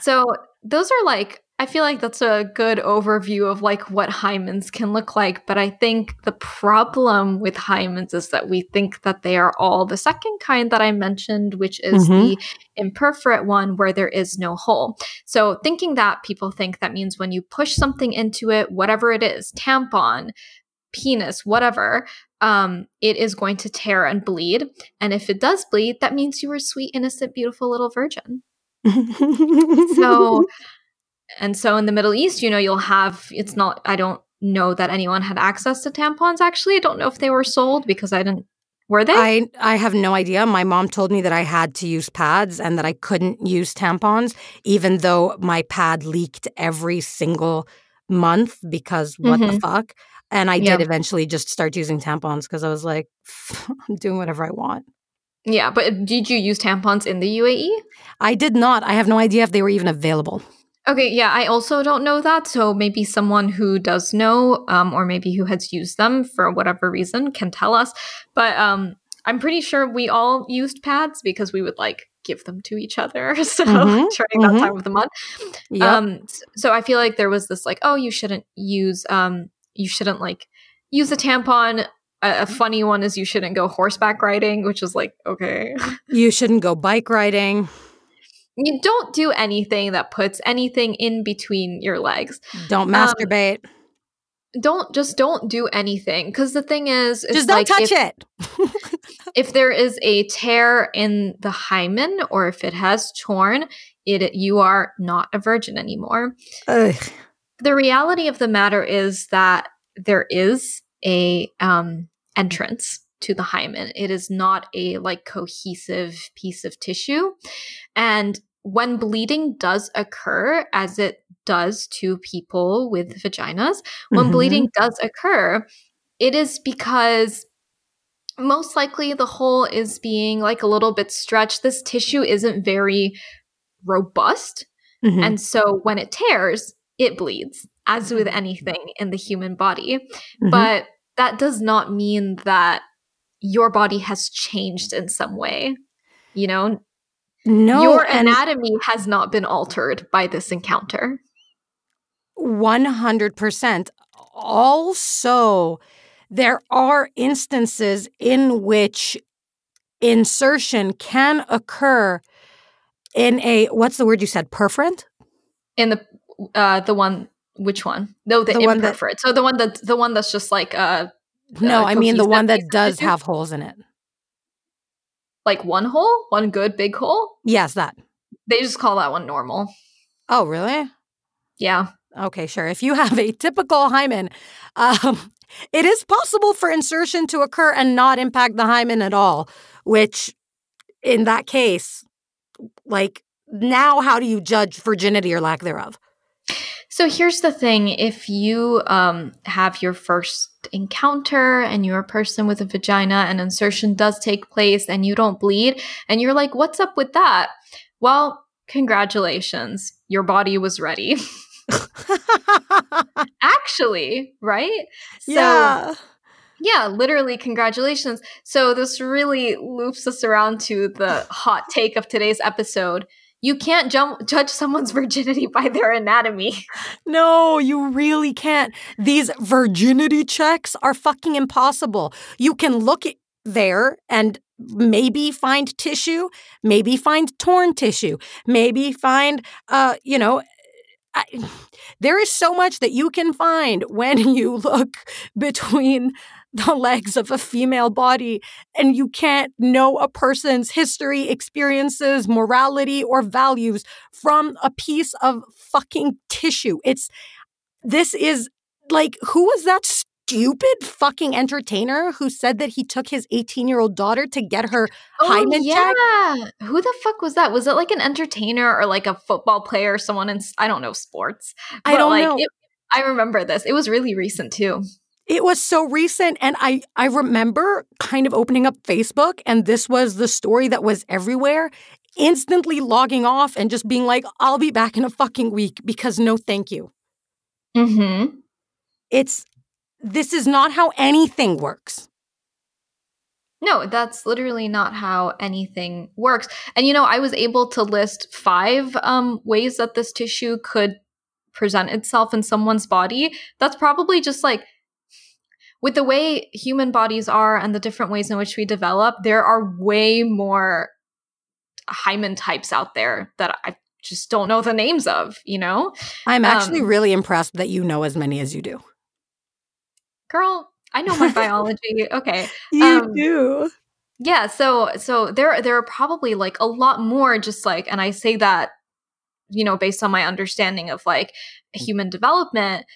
so those are like I feel like that's a good overview of like what hymens can look like, but I think the problem with hymens is that we think that they are all the second kind that I mentioned, which is mm-hmm. the imperforate one where there is no hole. So thinking that people think that means when you push something into it, whatever it is, tampon, penis, whatever, um, it is going to tear and bleed. And if it does bleed, that means you were sweet, innocent, beautiful little virgin. so and so in the Middle East, you know, you'll have it's not I don't know that anyone had access to tampons actually. I don't know if they were sold because I didn't were they? I I have no idea. My mom told me that I had to use pads and that I couldn't use tampons even though my pad leaked every single month because what mm-hmm. the fuck? And I yeah. did eventually just start using tampons because I was like I'm doing whatever I want. Yeah, but did you use tampons in the UAE? I did not. I have no idea if they were even available. Okay, yeah, I also don't know that. So maybe someone who does know, um, or maybe who has used them for whatever reason, can tell us. But um, I'm pretty sure we all used pads because we would like give them to each other. So mm-hmm, during mm-hmm. that time of the month. Yep. Um, so I feel like there was this like, oh, you shouldn't use, um, you shouldn't like use a tampon a, a, funny one is you shouldn't go horseback riding, which is like, okay. You shouldn't go bike riding you don't do anything that puts anything in between your legs. Don't um, masturbate. Um, don't just don't do anything because the thing is, just don't like touch if, it. if there is a tear in the hymen or if it has torn, it you are not a virgin anymore. Ugh. The reality of the matter is that there is a um, entrance to the hymen. It is not a like cohesive piece of tissue. And when bleeding does occur, as it does to people with vaginas, when mm-hmm. bleeding does occur, it is because most likely the hole is being like a little bit stretched. This tissue isn't very robust. Mm-hmm. And so when it tears, it bleeds, as with mm-hmm. anything in the human body. Mm-hmm. But that does not mean that your body has changed in some way. You know, no, your anatomy has not been altered by this encounter. 100%. Also, there are instances in which insertion can occur in a what's the word you said perforant in the uh the one which one no the, the imperforate that, so the one that the one that's just like uh no, uh, I mean the one that does have holes in it. Like one hole? One good big hole? Yes, that. They just call that one normal. Oh, really? Yeah. Okay, sure. If you have a typical hymen, um, it is possible for insertion to occur and not impact the hymen at all, which in that case, like now, how do you judge virginity or lack thereof? So here's the thing if you um, have your first encounter and you're a person with a vagina and insertion does take place and you don't bleed, and you're like, what's up with that? Well, congratulations, your body was ready. Actually, right? So, yeah. Yeah, literally, congratulations. So, this really loops us around to the hot take of today's episode you can't jump, judge someone's virginity by their anatomy. No, you really can't. These virginity checks are fucking impossible. You can look there and maybe find tissue, maybe find torn tissue, maybe find, uh, you know, I, there is so much that you can find when you look between the legs of a female body and you can't know a person's history, experiences, morality, or values from a piece of fucking tissue. It's this is like, who was that stupid fucking entertainer who said that he took his 18 year old daughter to get her oh, hymen yeah. checked? Who the fuck was that? Was it like an entertainer or like a football player, or someone in, I don't know, sports? But I don't like, know. It, I remember this. It was really recent too. It was so recent and I I remember kind of opening up Facebook and this was the story that was everywhere, instantly logging off and just being like I'll be back in a fucking week because no thank you. Mhm. It's this is not how anything works. No, that's literally not how anything works. And you know, I was able to list five um, ways that this tissue could present itself in someone's body. That's probably just like with the way human bodies are and the different ways in which we develop, there are way more hymen types out there that I just don't know the names of, you know? I'm actually um, really impressed that you know as many as you do. Girl, I know my biology. Okay. You um, do. Yeah, so so there there are probably like a lot more just like and I say that you know based on my understanding of like human development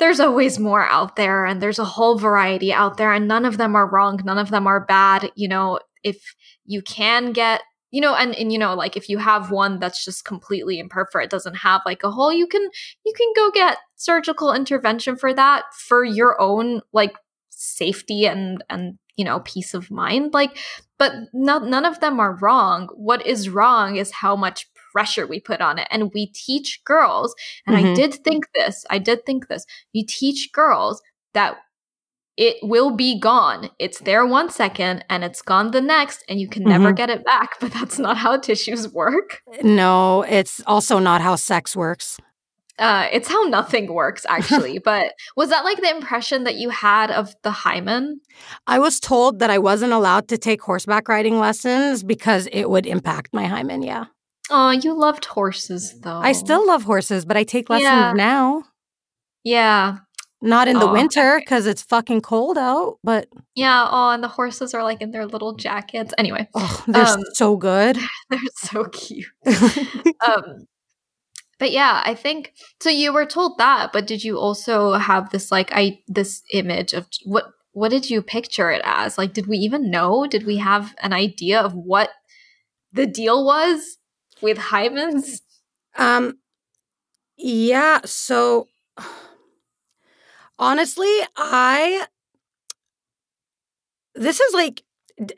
there's always more out there and there's a whole variety out there and none of them are wrong none of them are bad you know if you can get you know and and you know like if you have one that's just completely imperfect doesn't have like a hole you can you can go get surgical intervention for that for your own like safety and and you know peace of mind like but not, none of them are wrong. What is wrong is how much pressure we put on it. And we teach girls, and mm-hmm. I did think this, I did think this, you teach girls that it will be gone. It's there one second and it's gone the next, and you can mm-hmm. never get it back. But that's not how tissues work. No, it's also not how sex works. Uh, it's how nothing works, actually. but was that like the impression that you had of the hymen? I was told that I wasn't allowed to take horseback riding lessons because it would impact my hymen. Yeah. Oh, you loved horses though. I still love horses, but I take lessons yeah. now. Yeah. Not in the oh, winter because okay. it's fucking cold out, but yeah. Oh, and the horses are like in their little jackets. Anyway, oh, they're um, so good. They're so cute. um, but yeah, I think so. You were told that, but did you also have this like I this image of what what did you picture it as? Like, did we even know? Did we have an idea of what the deal was? With hymens? Um, yeah. So honestly, I this is like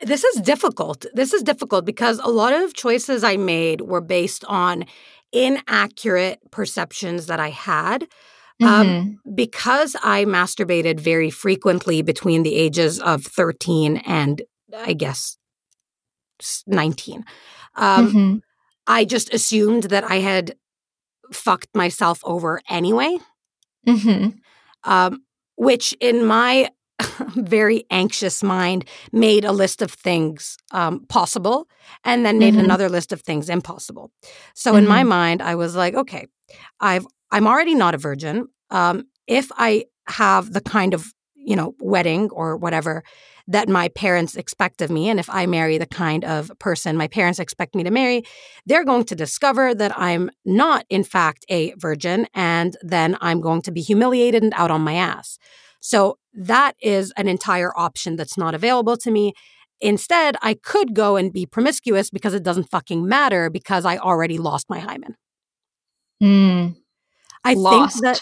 this is difficult. This is difficult because a lot of choices I made were based on inaccurate perceptions that I had. Um, mm-hmm. Um, because I masturbated very frequently between the ages of 13 and I guess 19. Um, mm-hmm. I just assumed that I had fucked myself over anyway. Mm-hmm. Um, which, in my very anxious mind, made a list of things um, possible and then made mm-hmm. another list of things impossible. So, mm-hmm. in my mm-hmm. mind, I was like, okay, I've I'm already not a virgin. Um, if I have the kind of you know wedding or whatever that my parents expect of me. And if I marry the kind of person my parents expect me to marry, they're going to discover that I'm not, in fact, a virgin. And then I'm going to be humiliated and out on my ass. So that is an entire option that's not available to me. Instead, I could go and be promiscuous because it doesn't fucking matter because I already lost my hymen. Mm. I Lost. think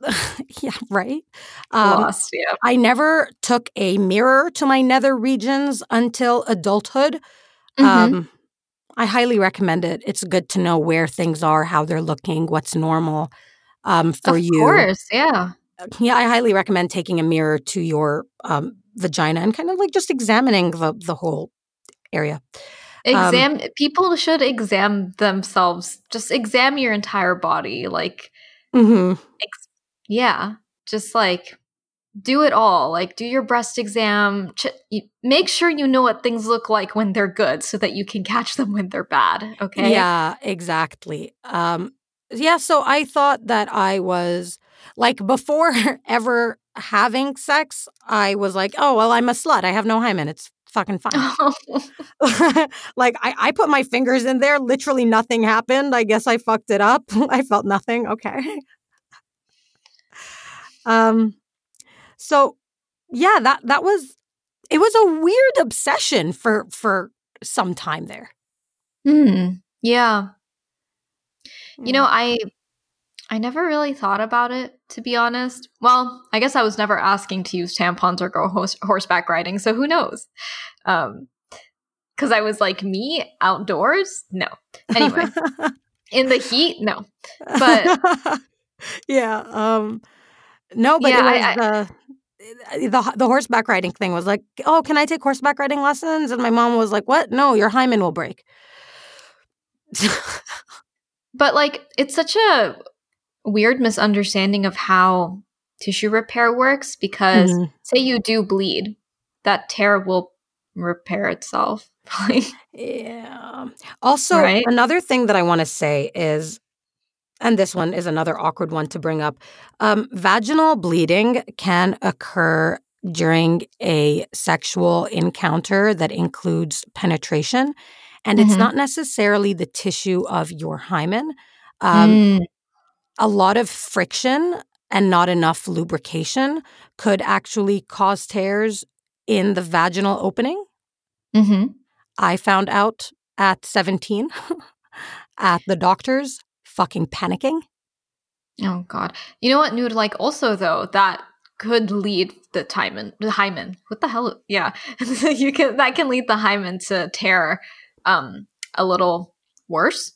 that yeah, right. Um, Lost, yeah. I never took a mirror to my nether regions until adulthood. Mm-hmm. Um, I highly recommend it. It's good to know where things are, how they're looking, what's normal um, for of you. Of course, yeah. Yeah, I highly recommend taking a mirror to your um, vagina and kind of like just examining the the whole area. Exam um, people should examine themselves. Just examine your entire body. Like Mm-hmm. Ex- yeah, just like do it all. Like do your breast exam. Ch- make sure you know what things look like when they're good, so that you can catch them when they're bad. Okay. Yeah, exactly. Um, yeah. So I thought that I was like before ever having sex, I was like, oh, well, I'm a slut. I have no hymen. It's fucking fine. like, I, I put my fingers in there. Literally nothing happened. I guess I fucked it up. I felt nothing. Okay. um, so yeah, that that was it was a weird obsession for for some time there. Hmm. Yeah. You know, I I never really thought about it to be honest. Well, I guess I was never asking to use tampons or go horse- horseback riding, so who knows? Um cuz I was like me outdoors? No. Anyway, in the heat? No. But yeah, um no, but yeah, was, I, I, uh, the the horseback riding thing was like, "Oh, can I take horseback riding lessons?" And my mom was like, "What? No, your hymen will break." but like, it's such a weird misunderstanding of how tissue repair works because mm-hmm. say you do bleed, that tear will repair itself. yeah. Also, right? another thing that I want to say is and this one is another awkward one to bring up. Um, vaginal bleeding can occur during a sexual encounter that includes penetration, and mm-hmm. it's not necessarily the tissue of your hymen. Um, mm. A lot of friction and not enough lubrication could actually cause tears in the vaginal opening. Mm-hmm. I found out at 17 at the doctor's fucking panicking. Oh god. You know what, Noor? Like also though, that could lead the hymen the hymen. What the hell? Yeah. you can that can lead the hymen to tear um a little worse.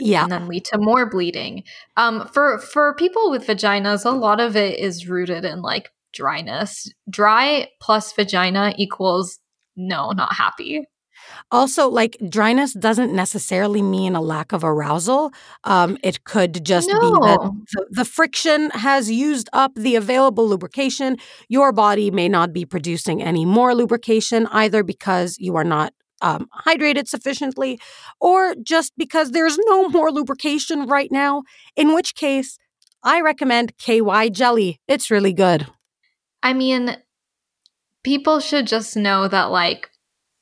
Yeah. And then lead to more bleeding. Um for for people with vaginas, a lot of it is rooted in like dryness. Dry plus vagina equals no, not happy. Also, like dryness doesn't necessarily mean a lack of arousal. Um, it could just no. be that the, the, friction has used up the available lubrication. Your body may not be producing any more lubrication either because you are not um, hydrated sufficiently or just because there's no more lubrication right now, in which case, I recommend KY jelly. It's really good. I mean, people should just know that, like,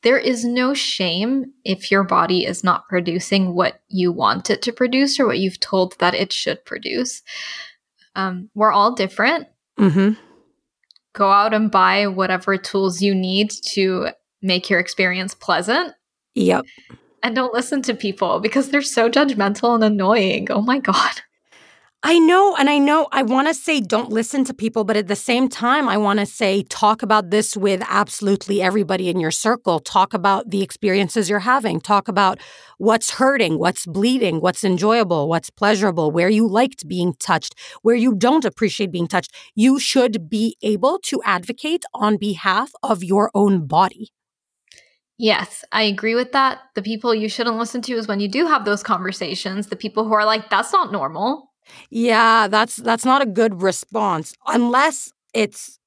there is no shame if your body is not producing what you want it to produce or what you've told that it should produce. Um, we're all different. Mm-hmm. Go out and buy whatever tools you need to make your experience pleasant. Yep. And don't listen to people because they're so judgmental and annoying. Oh my God. I know. And I know I want to say don't listen to people, but at the same time, I want to say talk about this with absolutely everybody in your circle. Talk about the experiences you're having. Talk about what's hurting, what's bleeding, what's enjoyable, what's pleasurable, where you liked being touched, where you don't appreciate being touched. You should be able to advocate on behalf of your own body. Yes, I agree with that. The people you shouldn't listen to is when you do have those conversations, the people who are like, that's not normal yeah, that's that's not a good response unless it's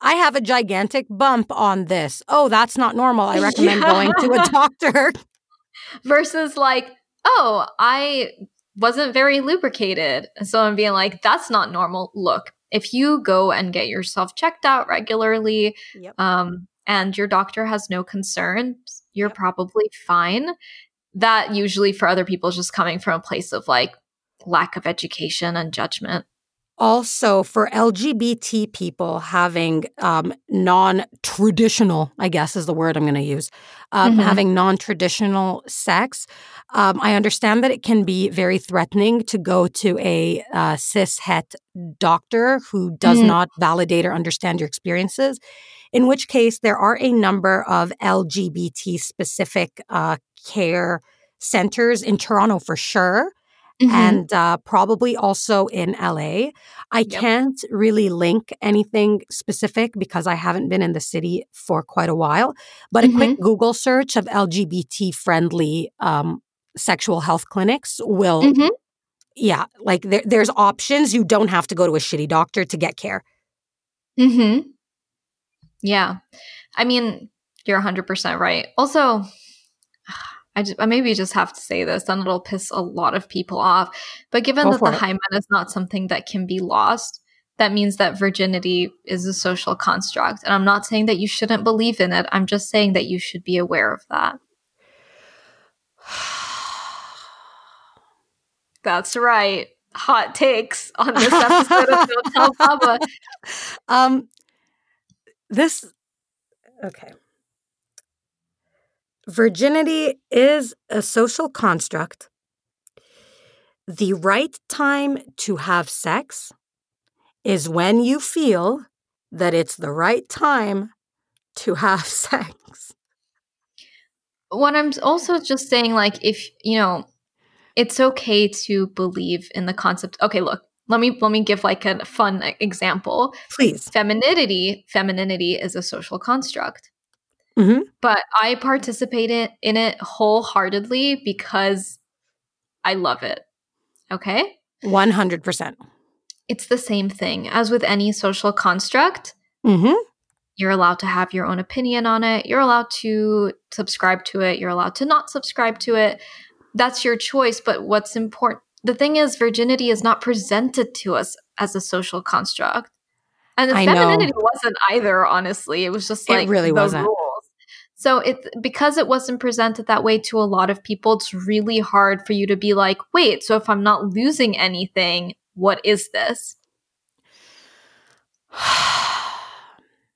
I have a gigantic bump on this. Oh, that's not normal. I recommend yeah. going to a doctor. Versus like, oh, I wasn't very lubricated. So I'm being like, that's not normal. Look, if you go and get yourself checked out regularly, yep. um, and your doctor has no concerns, you're probably fine. That usually for other people is just coming from a place of like, lack of education and judgment. Also, for LGBT people having um, non traditional, I guess is the word I'm going to use, um, mm-hmm. having non traditional sex, um, I understand that it can be very threatening to go to a uh, cis het doctor who does mm-hmm. not validate or understand your experiences. In which case, there are a number of LGBT specific uh, care centers in Toronto for sure Mm-hmm. and uh, probably also in LA. I yep. can't really link anything specific because I haven't been in the city for quite a while. But mm-hmm. a quick mm-hmm. Google search of LGBT friendly um, sexual health clinics will, mm-hmm. yeah, like there, there's options. You don't have to go to a shitty doctor to get care. Hmm. Yeah. I mean, you're 100% right. Also, I, just, I maybe just have to say this, and it'll piss a lot of people off. But given Go that the hymen is not something that can be lost, that means that virginity is a social construct. And I'm not saying that you shouldn't believe in it. I'm just saying that you should be aware of that. That's right. Hot takes on this episode of Don't Tell Baba. Um, this, okay. Virginity is a social construct. The right time to have sex is when you feel that it's the right time to have sex. What I'm also just saying, like, if, you know, it's okay to believe in the concept. Okay, look, let me let me give like a fun example. Please. Femininity, femininity is a social construct. Mm-hmm. But I participate in it wholeheartedly because I love it. Okay? 100% it's the same thing as with any social construct. Mm-hmm. You're allowed to have your own opinion on it. You're allowed to subscribe to it. You're allowed to not subscribe to it. That's your choice. But what's important, the thing is, virginity is not presented to us as a social construct. And the I femininity know. wasn't either, honestly. It was just like it really wasn't. rules. So it because it wasn't presented that way to a lot of people, it's really hard for you to be like, wait, so if I'm not losing anything, what is this?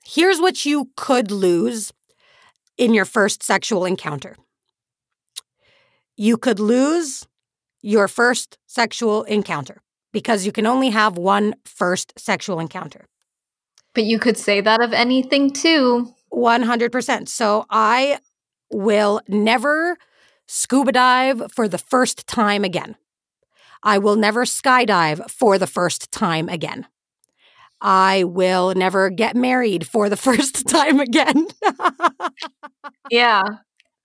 Here's what you could lose in your first sexual encounter you could lose your first sexual encounter because you can only have one first sexual encounter. But you could say that of anything too. 100%. So I will never scuba dive for the first time again. I will never skydive for the first time again. I will never get married for the first time again. yeah.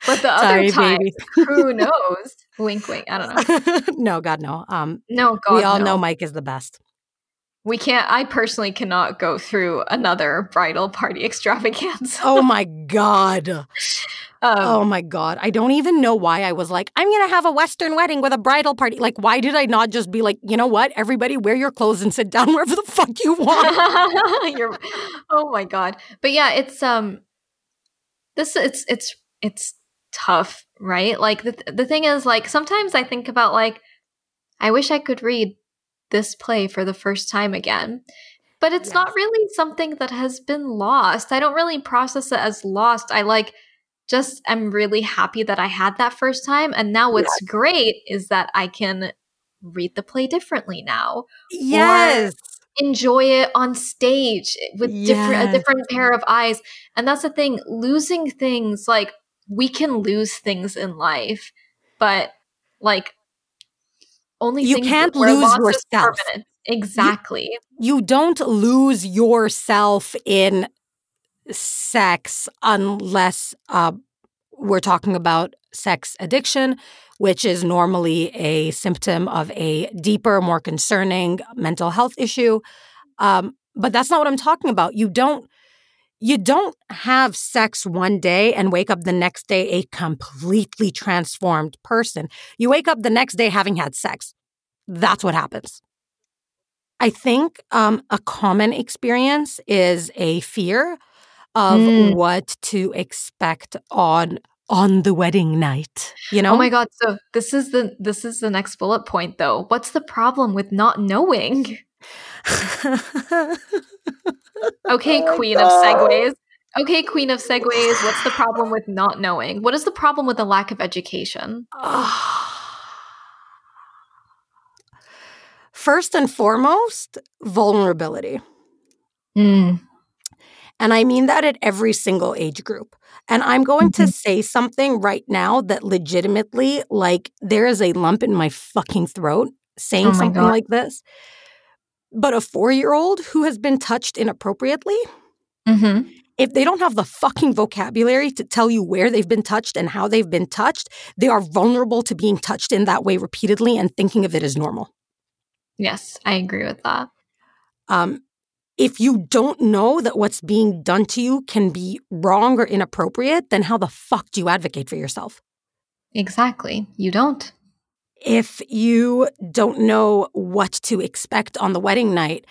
But the Sorry, other times, who knows? Wink, wink. I don't know. no, God, no. Um, no, God, we all no. know Mike is the best. We can't. I personally cannot go through another bridal party extravaganza. oh my God. Um, oh my God. I don't even know why I was like, I'm going to have a Western wedding with a bridal party. Like, why did I not just be like, you know what? Everybody wear your clothes and sit down wherever the fuck you want. oh my God. But yeah, it's, um, this, it's, it's, it's tough, right? Like, the, the thing is, like, sometimes I think about, like, I wish I could read this play for the first time again. But it's yes. not really something that has been lost. I don't really process it as lost. I like, just I'm really happy that I had that first time. And now what's yes. great is that I can read the play differently now. Yes. enjoy it on stage with yes. different a different pair of eyes. And that's the thing, losing things like we can lose things in life, but like only you can't lose yourself. Exactly. You, you don't lose yourself in sex unless uh, we're talking about sex addiction, which is normally a symptom of a deeper, more concerning mental health issue. Um, but that's not what I'm talking about. You don't you don't have sex one day and wake up the next day a completely transformed person. You wake up the next day having had sex. That's what happens. I think um, a common experience is a fear of mm. what to expect on on the wedding night you know oh my god so this is the this is the next bullet point though what's the problem with not knowing okay oh queen god. of segues okay queen of segues what's the problem with not knowing what is the problem with the lack of education first and foremost vulnerability mm. And I mean that at every single age group. And I'm going mm-hmm. to say something right now that legitimately, like, there is a lump in my fucking throat saying oh something God. like this. But a four year old who has been touched inappropriately, mm-hmm. if they don't have the fucking vocabulary to tell you where they've been touched and how they've been touched, they are vulnerable to being touched in that way repeatedly and thinking of it as normal. Yes, I agree with that. Um, if you don't know that what's being done to you can be wrong or inappropriate, then how the fuck do you advocate for yourself? Exactly. You don't. If you don't know what to expect on the wedding night,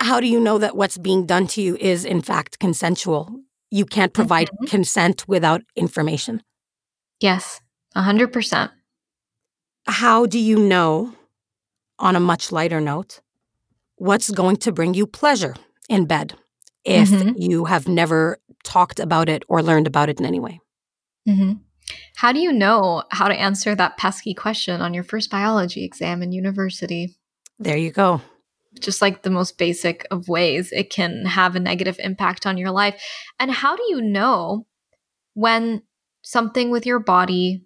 how do you know that what's being done to you is in fact consensual? You can't provide mm-hmm. consent without information. Yes, 100%. How do you know, on a much lighter note, what's going to bring you pleasure in bed if mm-hmm. you have never talked about it or learned about it in any way? Mm-hmm. How do you know how to answer that pesky question on your first biology exam in university? There you go. Just like the most basic of ways it can have a negative impact on your life. And how do you know when something with your body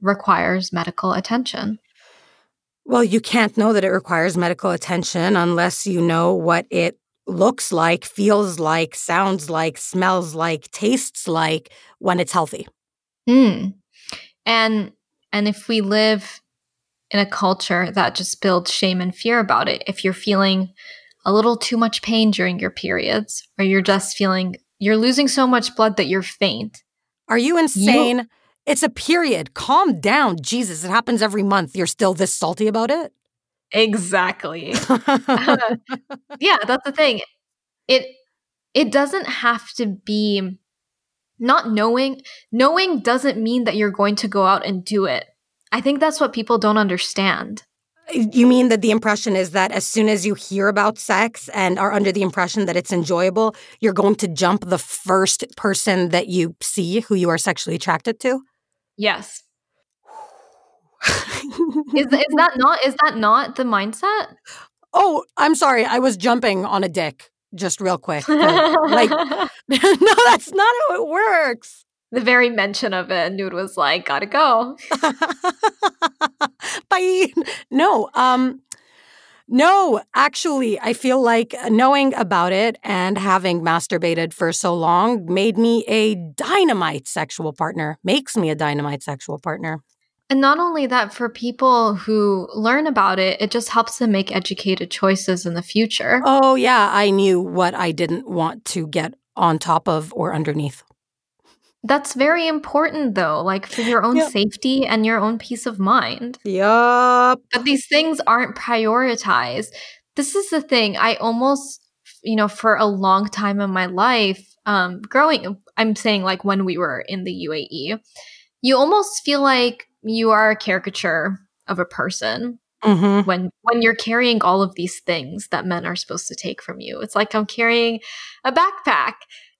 requires medical attention? Well, you can't know that it requires medical attention unless you know what it looks like, feels like, sounds like, smells like, tastes like when it's healthy. Mm. And and if we live in a culture that just builds shame and fear about it, if you're feeling a little too much pain during your periods, or you're just feeling you're losing so much blood that you're faint. Are you insane? You, it's a period. Calm down. Jesus, it happens every month. You're still this salty about it? Exactly. yeah, that's the thing. It it doesn't have to be not knowing knowing doesn't mean that you're going to go out and do it. I think that's what people don't understand. You mean that the impression is that as soon as you hear about sex and are under the impression that it's enjoyable you're going to jump the first person that you see who you are sexually attracted to? Yes. Is, is that not is that not the mindset? Oh i'm sorry. I was jumping on a dick just real quick. like, no, that's not how it works. The very mention of it, Noor was like, gotta go. Bye. No, um, no, actually, I feel like knowing about it and having masturbated for so long made me a dynamite sexual partner, makes me a dynamite sexual partner. And not only that, for people who learn about it, it just helps them make educated choices in the future. Oh, yeah. I knew what I didn't want to get on top of or underneath. That's very important, though, like for your own yep. safety and your own peace of mind. Yup. But these things aren't prioritized. This is the thing. I almost, you know, for a long time in my life, um, growing, I'm saying like when we were in the UAE, you almost feel like you are a caricature of a person mm-hmm. when when you're carrying all of these things that men are supposed to take from you. It's like I'm carrying a backpack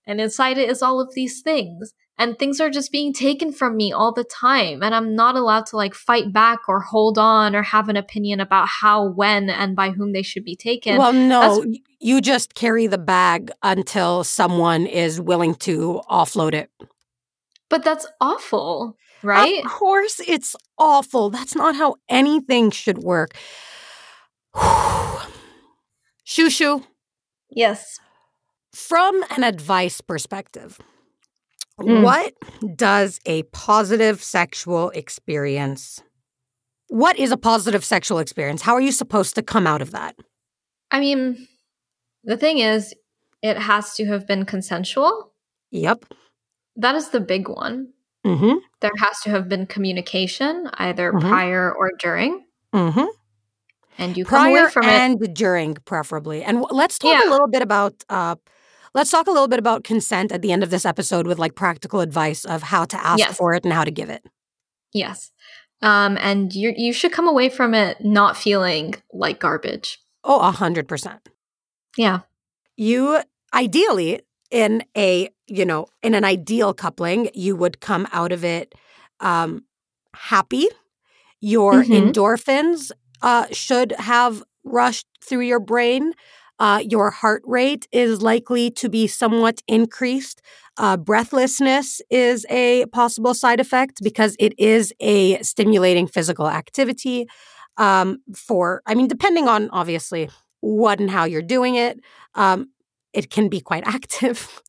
and inside it is all of these things and things are just being taken from me all the time and i'm not allowed to like fight back or hold on or have an opinion about how when and by whom they should be taken well no That's- you just carry the bag until someone is willing to offload it but that's awful right? Of course, it's awful. That's not how anything should work. Shushu. Yes. From an advice perspective, mm. what does a positive sexual experience? What is a positive sexual experience? How are you supposed to come out of that? I mean, the thing is, it has to have been consensual. Yep. That is the big one. Mm-hmm. There has to have been communication either mm-hmm. prior or during. Mm-hmm. And you prior from and it. during, preferably. And w- let's talk yeah. a little bit about. Uh, let's talk a little bit about consent at the end of this episode with like practical advice of how to ask yes. for it and how to give it. Yes. Um, and you you should come away from it not feeling like garbage. Oh, a hundred percent. Yeah. You ideally in a you know in an ideal coupling you would come out of it um happy your mm-hmm. endorphins uh should have rushed through your brain uh, your heart rate is likely to be somewhat increased. Uh, breathlessness is a possible side effect because it is a stimulating physical activity. Um, for, I mean, depending on obviously what and how you're doing it, um, it can be quite active.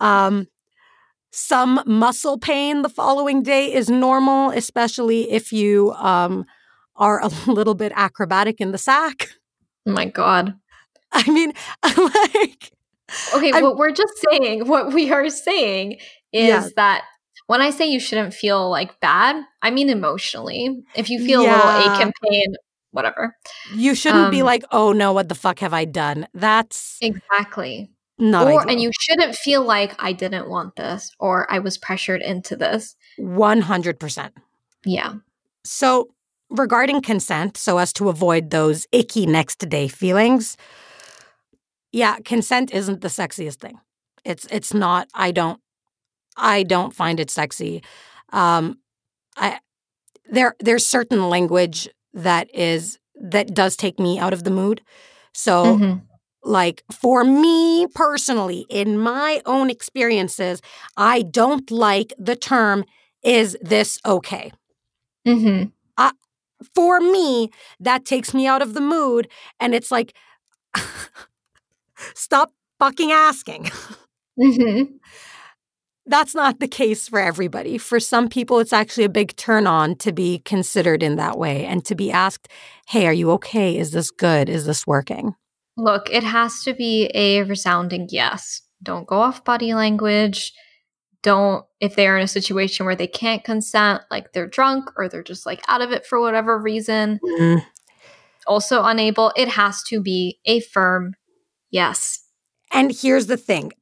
um, some muscle pain the following day is normal, especially if you um, are a little bit acrobatic in the sack. Oh my God. I mean, like. Okay, I'm, what we're just saying, what we are saying is yeah. that when I say you shouldn't feel like bad, I mean emotionally. If you feel yeah. a little ache and pain whatever. You shouldn't um, be like, oh no, what the fuck have I done? That's exactly not or ideal. and you shouldn't feel like I didn't want this or I was pressured into this. One hundred percent. Yeah. So regarding consent, so as to avoid those icky next day feelings, yeah, consent isn't the sexiest thing. It's it's not. I don't. I don't find it sexy. Um, I there there's certain language that is that does take me out of the mood. So mm-hmm. like for me personally in my own experiences, I don't like the term is this okay? Mm-hmm. Uh, for me, that takes me out of the mood and it's like stop fucking asking. Mm-hmm that's not the case for everybody. For some people, it's actually a big turn on to be considered in that way and to be asked, hey, are you okay? Is this good? Is this working? Look, it has to be a resounding yes. Don't go off body language. Don't, if they're in a situation where they can't consent, like they're drunk or they're just like out of it for whatever reason, mm. also unable, it has to be a firm yes. And here's the thing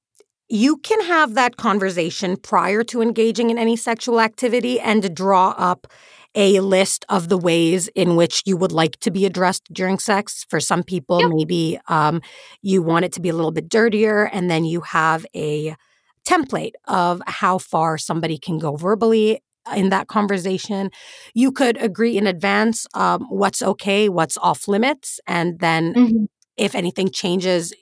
you can have that conversation prior to engaging in any sexual activity and draw up a list of the ways in which you would like to be addressed during sex. For some people, yep. maybe um, you want it to be a little bit dirtier, and then you have a template of how far somebody can go verbally in that conversation. You could agree in advance um, what's okay, what's off limits, and then mm-hmm. if anything changes,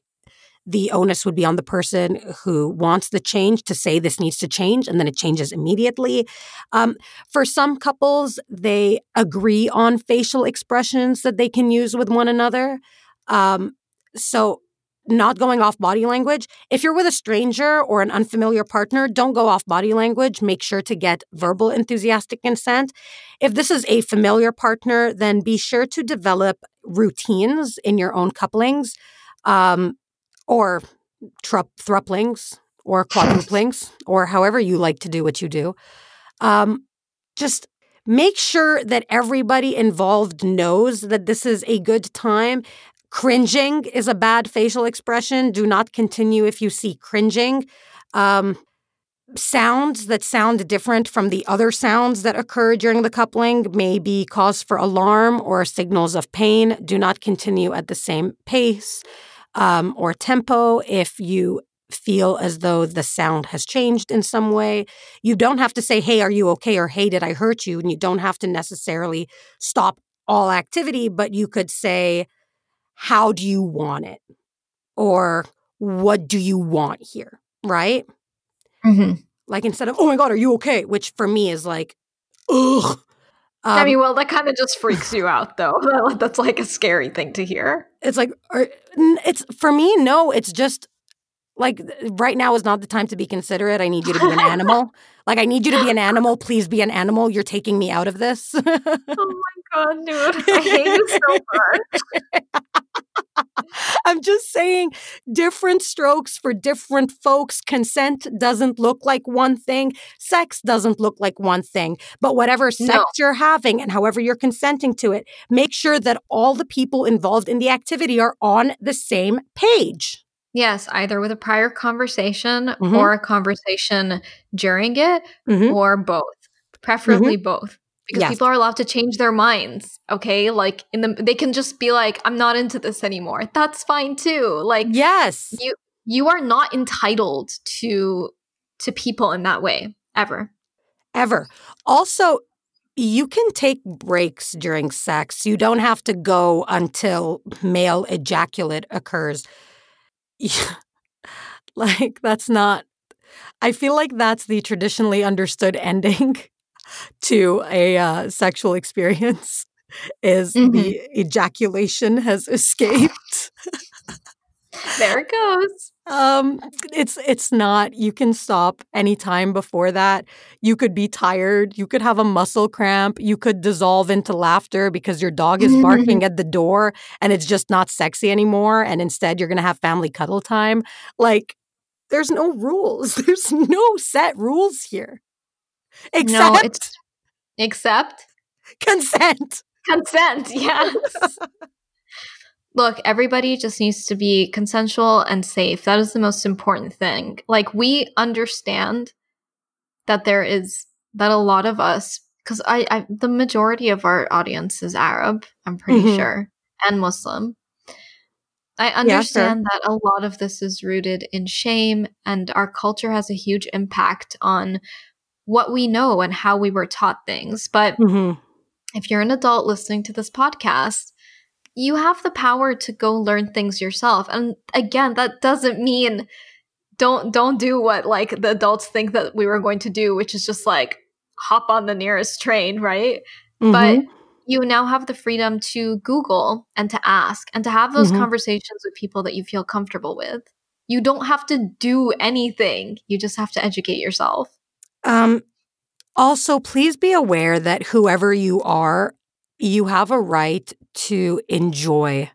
the onus would be on the person who wants the change to say this needs to change and then it changes immediately. Um, for some couples, they agree on facial expressions that they can use with one another. Um, so, not going off body language. If you're with a stranger or an unfamiliar partner, don't go off body language. Make sure to get verbal enthusiastic consent. If this is a familiar partner, then be sure to develop routines in your own couplings. Um, or trup, thruplings or quadruplings or however you like to do what you do. Um, just make sure that everybody involved knows that this is a good time. Cringing is a bad facial expression. Do not continue if you see cringing. Um, sounds that sound different from the other sounds that occur during the coupling may be cause for alarm or signals of pain. Do not continue at the same pace um, or tempo, if you feel as though the sound has changed in some way. You don't have to say, Hey, are you okay? or Hey, did I hurt you? And you don't have to necessarily stop all activity, but you could say, How do you want it? Or what do you want here? Right? Mm-hmm. Like instead of, Oh my God, are you okay? Which for me is like, Ugh. Um, I mean, well, that kind of just freaks you out, though. That's like a scary thing to hear. It's like, it's for me, no, it's just like right now is not the time to be considerate. I need you to be an animal. like, I need you to be an animal. Please be an animal. You're taking me out of this. oh my God, dude. I hate you so much. I'm just saying different strokes for different folks. Consent doesn't look like one thing. Sex doesn't look like one thing. But whatever sex no. you're having and however you're consenting to it, make sure that all the people involved in the activity are on the same page. Yes, either with a prior conversation mm-hmm. or a conversation during it mm-hmm. or both, preferably mm-hmm. both because yes. people are allowed to change their minds okay? Like in the they can just be like i'm not into this anymore. That's fine too. Like yes. you you are not entitled to to people in that way ever. Ever. Also you can take breaks during sex. You don't have to go until male ejaculate occurs. Like that's not i feel like that's the traditionally understood ending to a uh, sexual experience is mm-hmm. the ejaculation has escaped. there it goes. Um, it's it's not. You can stop anytime before that. You could be tired. You could have a muscle cramp. You could dissolve into laughter because your dog is barking at the door and it's just not sexy anymore. And instead, you're gonna have family cuddle time. Like, there's no rules. There's no set rules here. Except, no, it's except consent. Consent, yes. Look, everybody just needs to be consensual and safe. That is the most important thing. Like, we understand that there is, that a lot of us, because I, I, the majority of our audience is Arab, I'm pretty mm-hmm. sure, and Muslim. I understand yeah, sure. that a lot of this is rooted in shame, and our culture has a huge impact on what we know and how we were taught things. But mm-hmm. if you're an adult listening to this podcast, you have the power to go learn things yourself. And again, that doesn't mean don't don't do what like the adults think that we were going to do, which is just like hop on the nearest train, right? Mm-hmm. But you now have the freedom to Google and to ask and to have those mm-hmm. conversations with people that you feel comfortable with. You don't have to do anything. You just have to educate yourself. Um, also, please be aware that whoever you are, you have a right to enjoy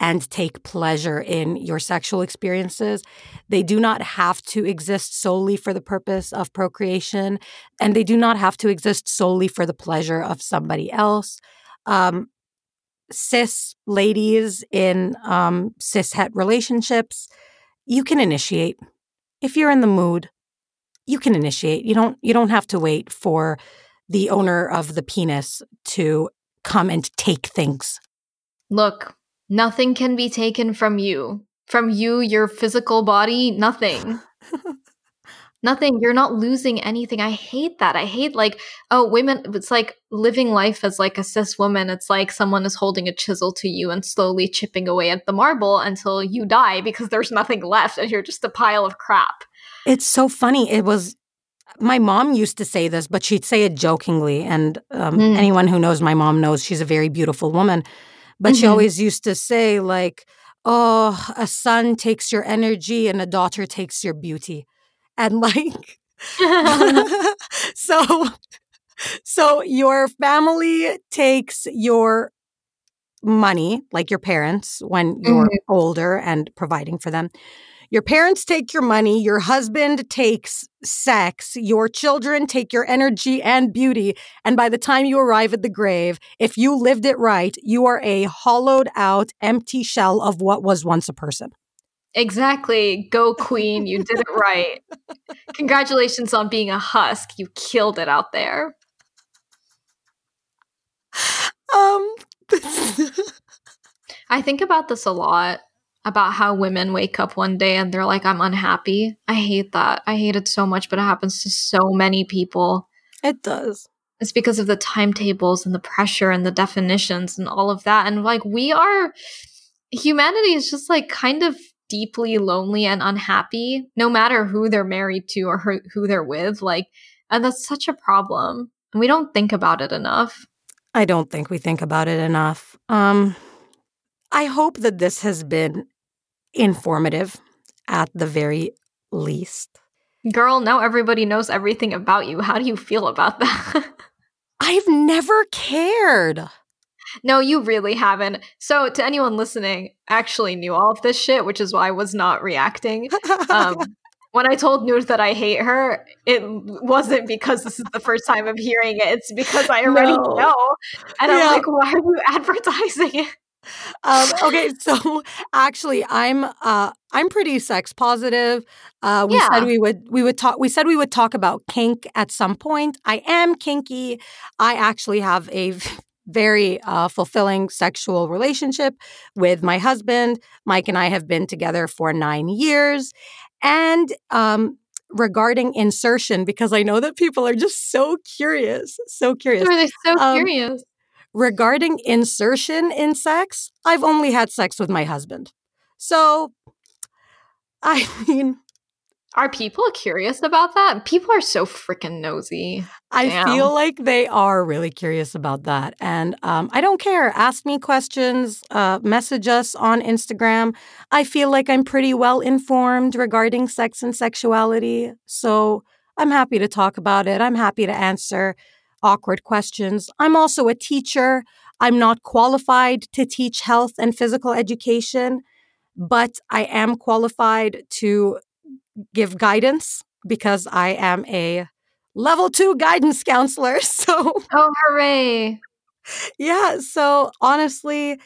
and take pleasure in your sexual experiences. They do not have to exist solely for the purpose of procreation, and they do not have to exist solely for the pleasure of somebody else. Um, cis ladies in um, cis het relationships, you can initiate if you're in the mood. You can initiate. You don't. You don't have to wait for the owner of the penis to come and take things. Look, Nothing can be taken from you. From you, your physical body, nothing. nothing. You're not losing anything. I hate that. I hate like, oh, women, it's like living life as like a cis woman. It's like someone is holding a chisel to you and slowly chipping away at the marble until you die because there's nothing left and you're just a pile of crap. It's so funny. It was my mom used to say this, but she'd say it jokingly. And um, mm. anyone who knows my mom knows she's a very beautiful woman. But mm-hmm. she always used to say, like, oh, a son takes your energy and a daughter takes your beauty. And like, so, so your family takes your money, like your parents, when you're mm-hmm. older and providing for them. Your parents take your money, your husband takes sex, your children take your energy and beauty. And by the time you arrive at the grave, if you lived it right, you are a hollowed out, empty shell of what was once a person. Exactly. Go, Queen. You did it right. Congratulations on being a husk. You killed it out there. Um, I think about this a lot about how women wake up one day and they're like, I'm unhappy. I hate that. I hate it so much, but it happens to so many people. It does. It's because of the timetables and the pressure and the definitions and all of that. And like, we are, humanity is just like kind of deeply lonely and unhappy, no matter who they're married to or who, who they're with. Like, and that's such a problem. And we don't think about it enough. I don't think we think about it enough. Um, I hope that this has been informative at the very least. Girl, now everybody knows everything about you. How do you feel about that? I've never cared. No, you really haven't. So, to anyone listening, actually knew all of this shit, which is why I was not reacting. Um, when I told Noor that I hate her, it wasn't because this is the first time I'm hearing it. It's because I already no. know. And yeah. I'm like, why are you advertising it? Um, okay, so actually, I'm uh, I'm pretty sex positive. Uh, we yeah. said we would we would talk. We said we would talk about kink at some point. I am kinky. I actually have a very uh, fulfilling sexual relationship with my husband. Mike and I have been together for nine years, and um, regarding insertion because I know that people are just so curious, so curious. Are they so um, curious? Regarding insertion in sex, I've only had sex with my husband. So, I mean, are people curious about that? People are so freaking nosy. I Damn. feel like they are really curious about that. And um, I don't care. Ask me questions, uh, message us on Instagram. I feel like I'm pretty well informed regarding sex and sexuality. So I'm happy to talk about it. I'm happy to answer awkward questions. I'm also a teacher. I'm not qualified to teach health and physical education, but I am qualified to give guidance because I am a level two guidance counselor. So, oh, hooray! yeah. So honestly,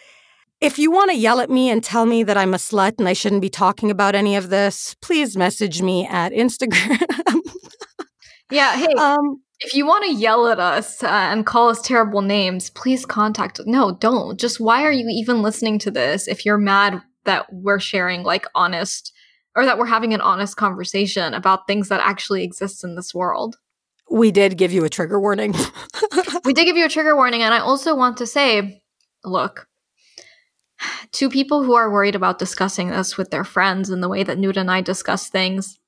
if you want to yell at me and tell me that I'm a slut and I shouldn't be talking about any of this, please message me at Instagram. yeah. Hey. Um, if you want to yell at us uh, and call us terrible names, please contact us. No, don't. Just why are you even listening to this if you're mad that we're sharing like honest or that we're having an honest conversation about things that actually exist in this world? We did give you a trigger warning. we did give you a trigger warning. And I also want to say look, to people who are worried about discussing this with their friends in the way that Noor and I discuss things,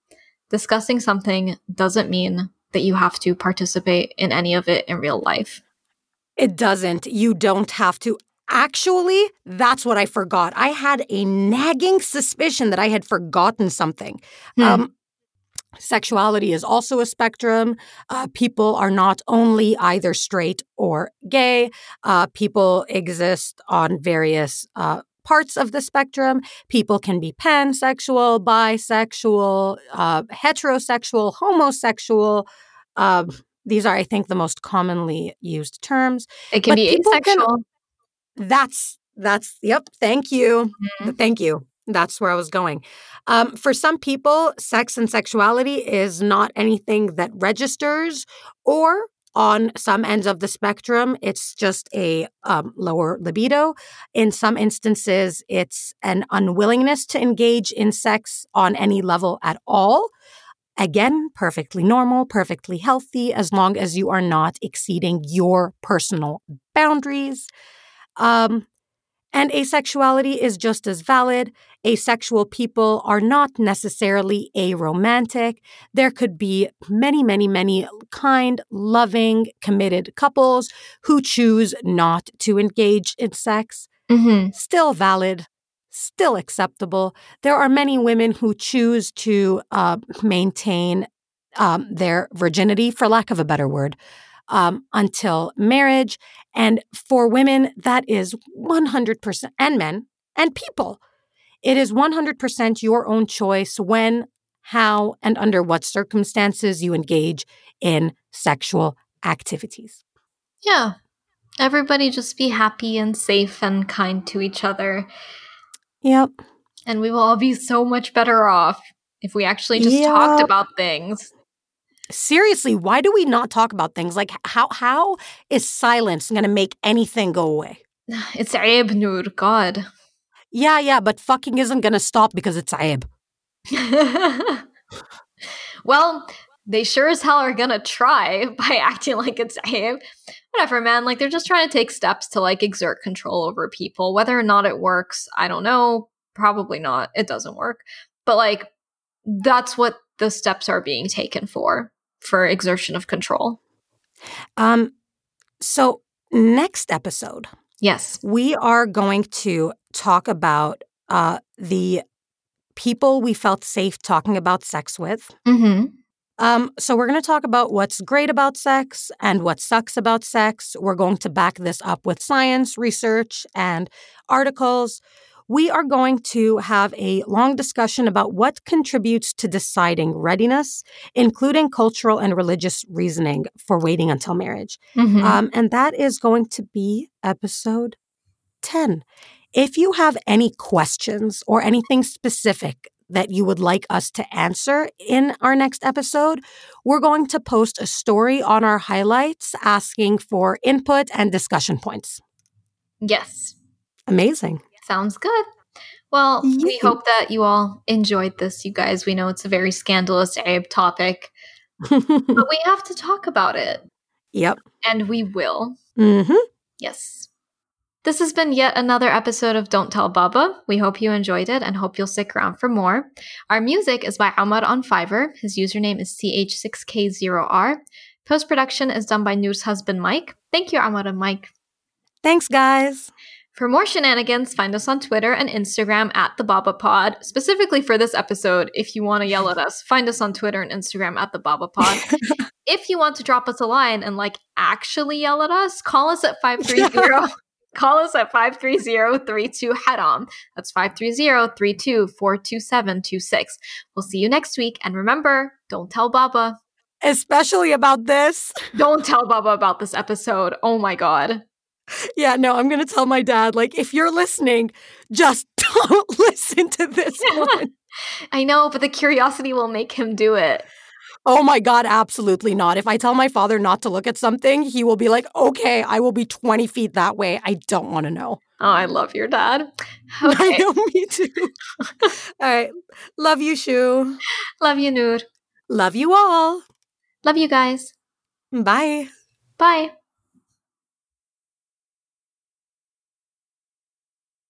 discussing something doesn't mean that you have to participate in any of it in real life. It doesn't. You don't have to. Actually, that's what I forgot. I had a nagging suspicion that I had forgotten something. Hmm. Um, sexuality is also a spectrum. Uh, people are not only either straight or gay, uh, people exist on various uh, parts of the spectrum. People can be pansexual, bisexual, uh, heterosexual, homosexual. Uh, these are, I think, the most commonly used terms. It can but be asexual. Can, that's that's yep. Thank you, mm-hmm. thank you. That's where I was going. Um, for some people, sex and sexuality is not anything that registers or on some ends of the spectrum, it's just a um, lower libido. In some instances, it's an unwillingness to engage in sex on any level at all. Again, perfectly normal, perfectly healthy, as long as you are not exceeding your personal boundaries. Um, and asexuality is just as valid. Asexual people are not necessarily aromantic. There could be many, many, many kind, loving, committed couples who choose not to engage in sex. Mm-hmm. Still valid, still acceptable. There are many women who choose to uh, maintain um, their virginity, for lack of a better word um, until marriage. And for women, that is 100%, and men and people, it is 100% your own choice when, how, and under what circumstances you engage in sexual activities. Yeah. Everybody just be happy and safe and kind to each other. Yep. And we will all be so much better off if we actually just yep. talked about things seriously, why do we not talk about things like how how is silence going to make anything go away? It's Aib Noor, God. Yeah, yeah, but fucking isn't going to stop because it's Aib. well, they sure as hell are gonna try by acting like it's Aib. Whatever, man. Like they're just trying to take steps to like exert control over people. Whether or not it works, I don't know. Probably not. It doesn't work. But like that's what the steps are being taken for for exertion of control. Um, so next episode, yes, we are going to talk about uh, the people we felt safe talking about sex with. Mm-hmm. Um, so we're going to talk about what's great about sex and what sucks about sex. We're going to back this up with science, research, and articles we are going to have a long discussion about what contributes to deciding readiness, including cultural and religious reasoning for waiting until marriage. Mm-hmm. Um, and that is going to be episode 10. If you have any questions or anything specific that you would like us to answer in our next episode, we're going to post a story on our highlights asking for input and discussion points. Yes. Amazing. Sounds good. Well, yeah. we hope that you all enjoyed this, you guys. We know it's a very scandalous Aib topic, but we have to talk about it. Yep. And we will. Mm-hmm. Yes. This has been yet another episode of Don't Tell Baba. We hope you enjoyed it and hope you'll stick around for more. Our music is by Ahmad on Fiverr. His username is CH6K0R. Post production is done by Noor's husband, Mike. Thank you, Ahmad and Mike. Thanks, guys. For more shenanigans, find us on Twitter and Instagram at the Baba Pod. Specifically for this episode, if you want to yell at us, find us on Twitter and Instagram at the Baba Pod. if you want to drop us a line and like actually yell at us, call us at 530 Call us at 530-32 head on. That's 530-32-42726. We'll see you next week and remember, don't tell Baba. Especially about this. Don't tell Baba about this episode. Oh my god. Yeah, no, I'm going to tell my dad, like, if you're listening, just don't listen to this one. I know, but the curiosity will make him do it. Oh my God, absolutely not. If I tell my father not to look at something, he will be like, okay, I will be 20 feet that way. I don't want to know. Oh, I love your dad. Okay. I know, me too. all right. Love you, Shu. Love you, Noor. Love you all. Love you guys. Bye. Bye.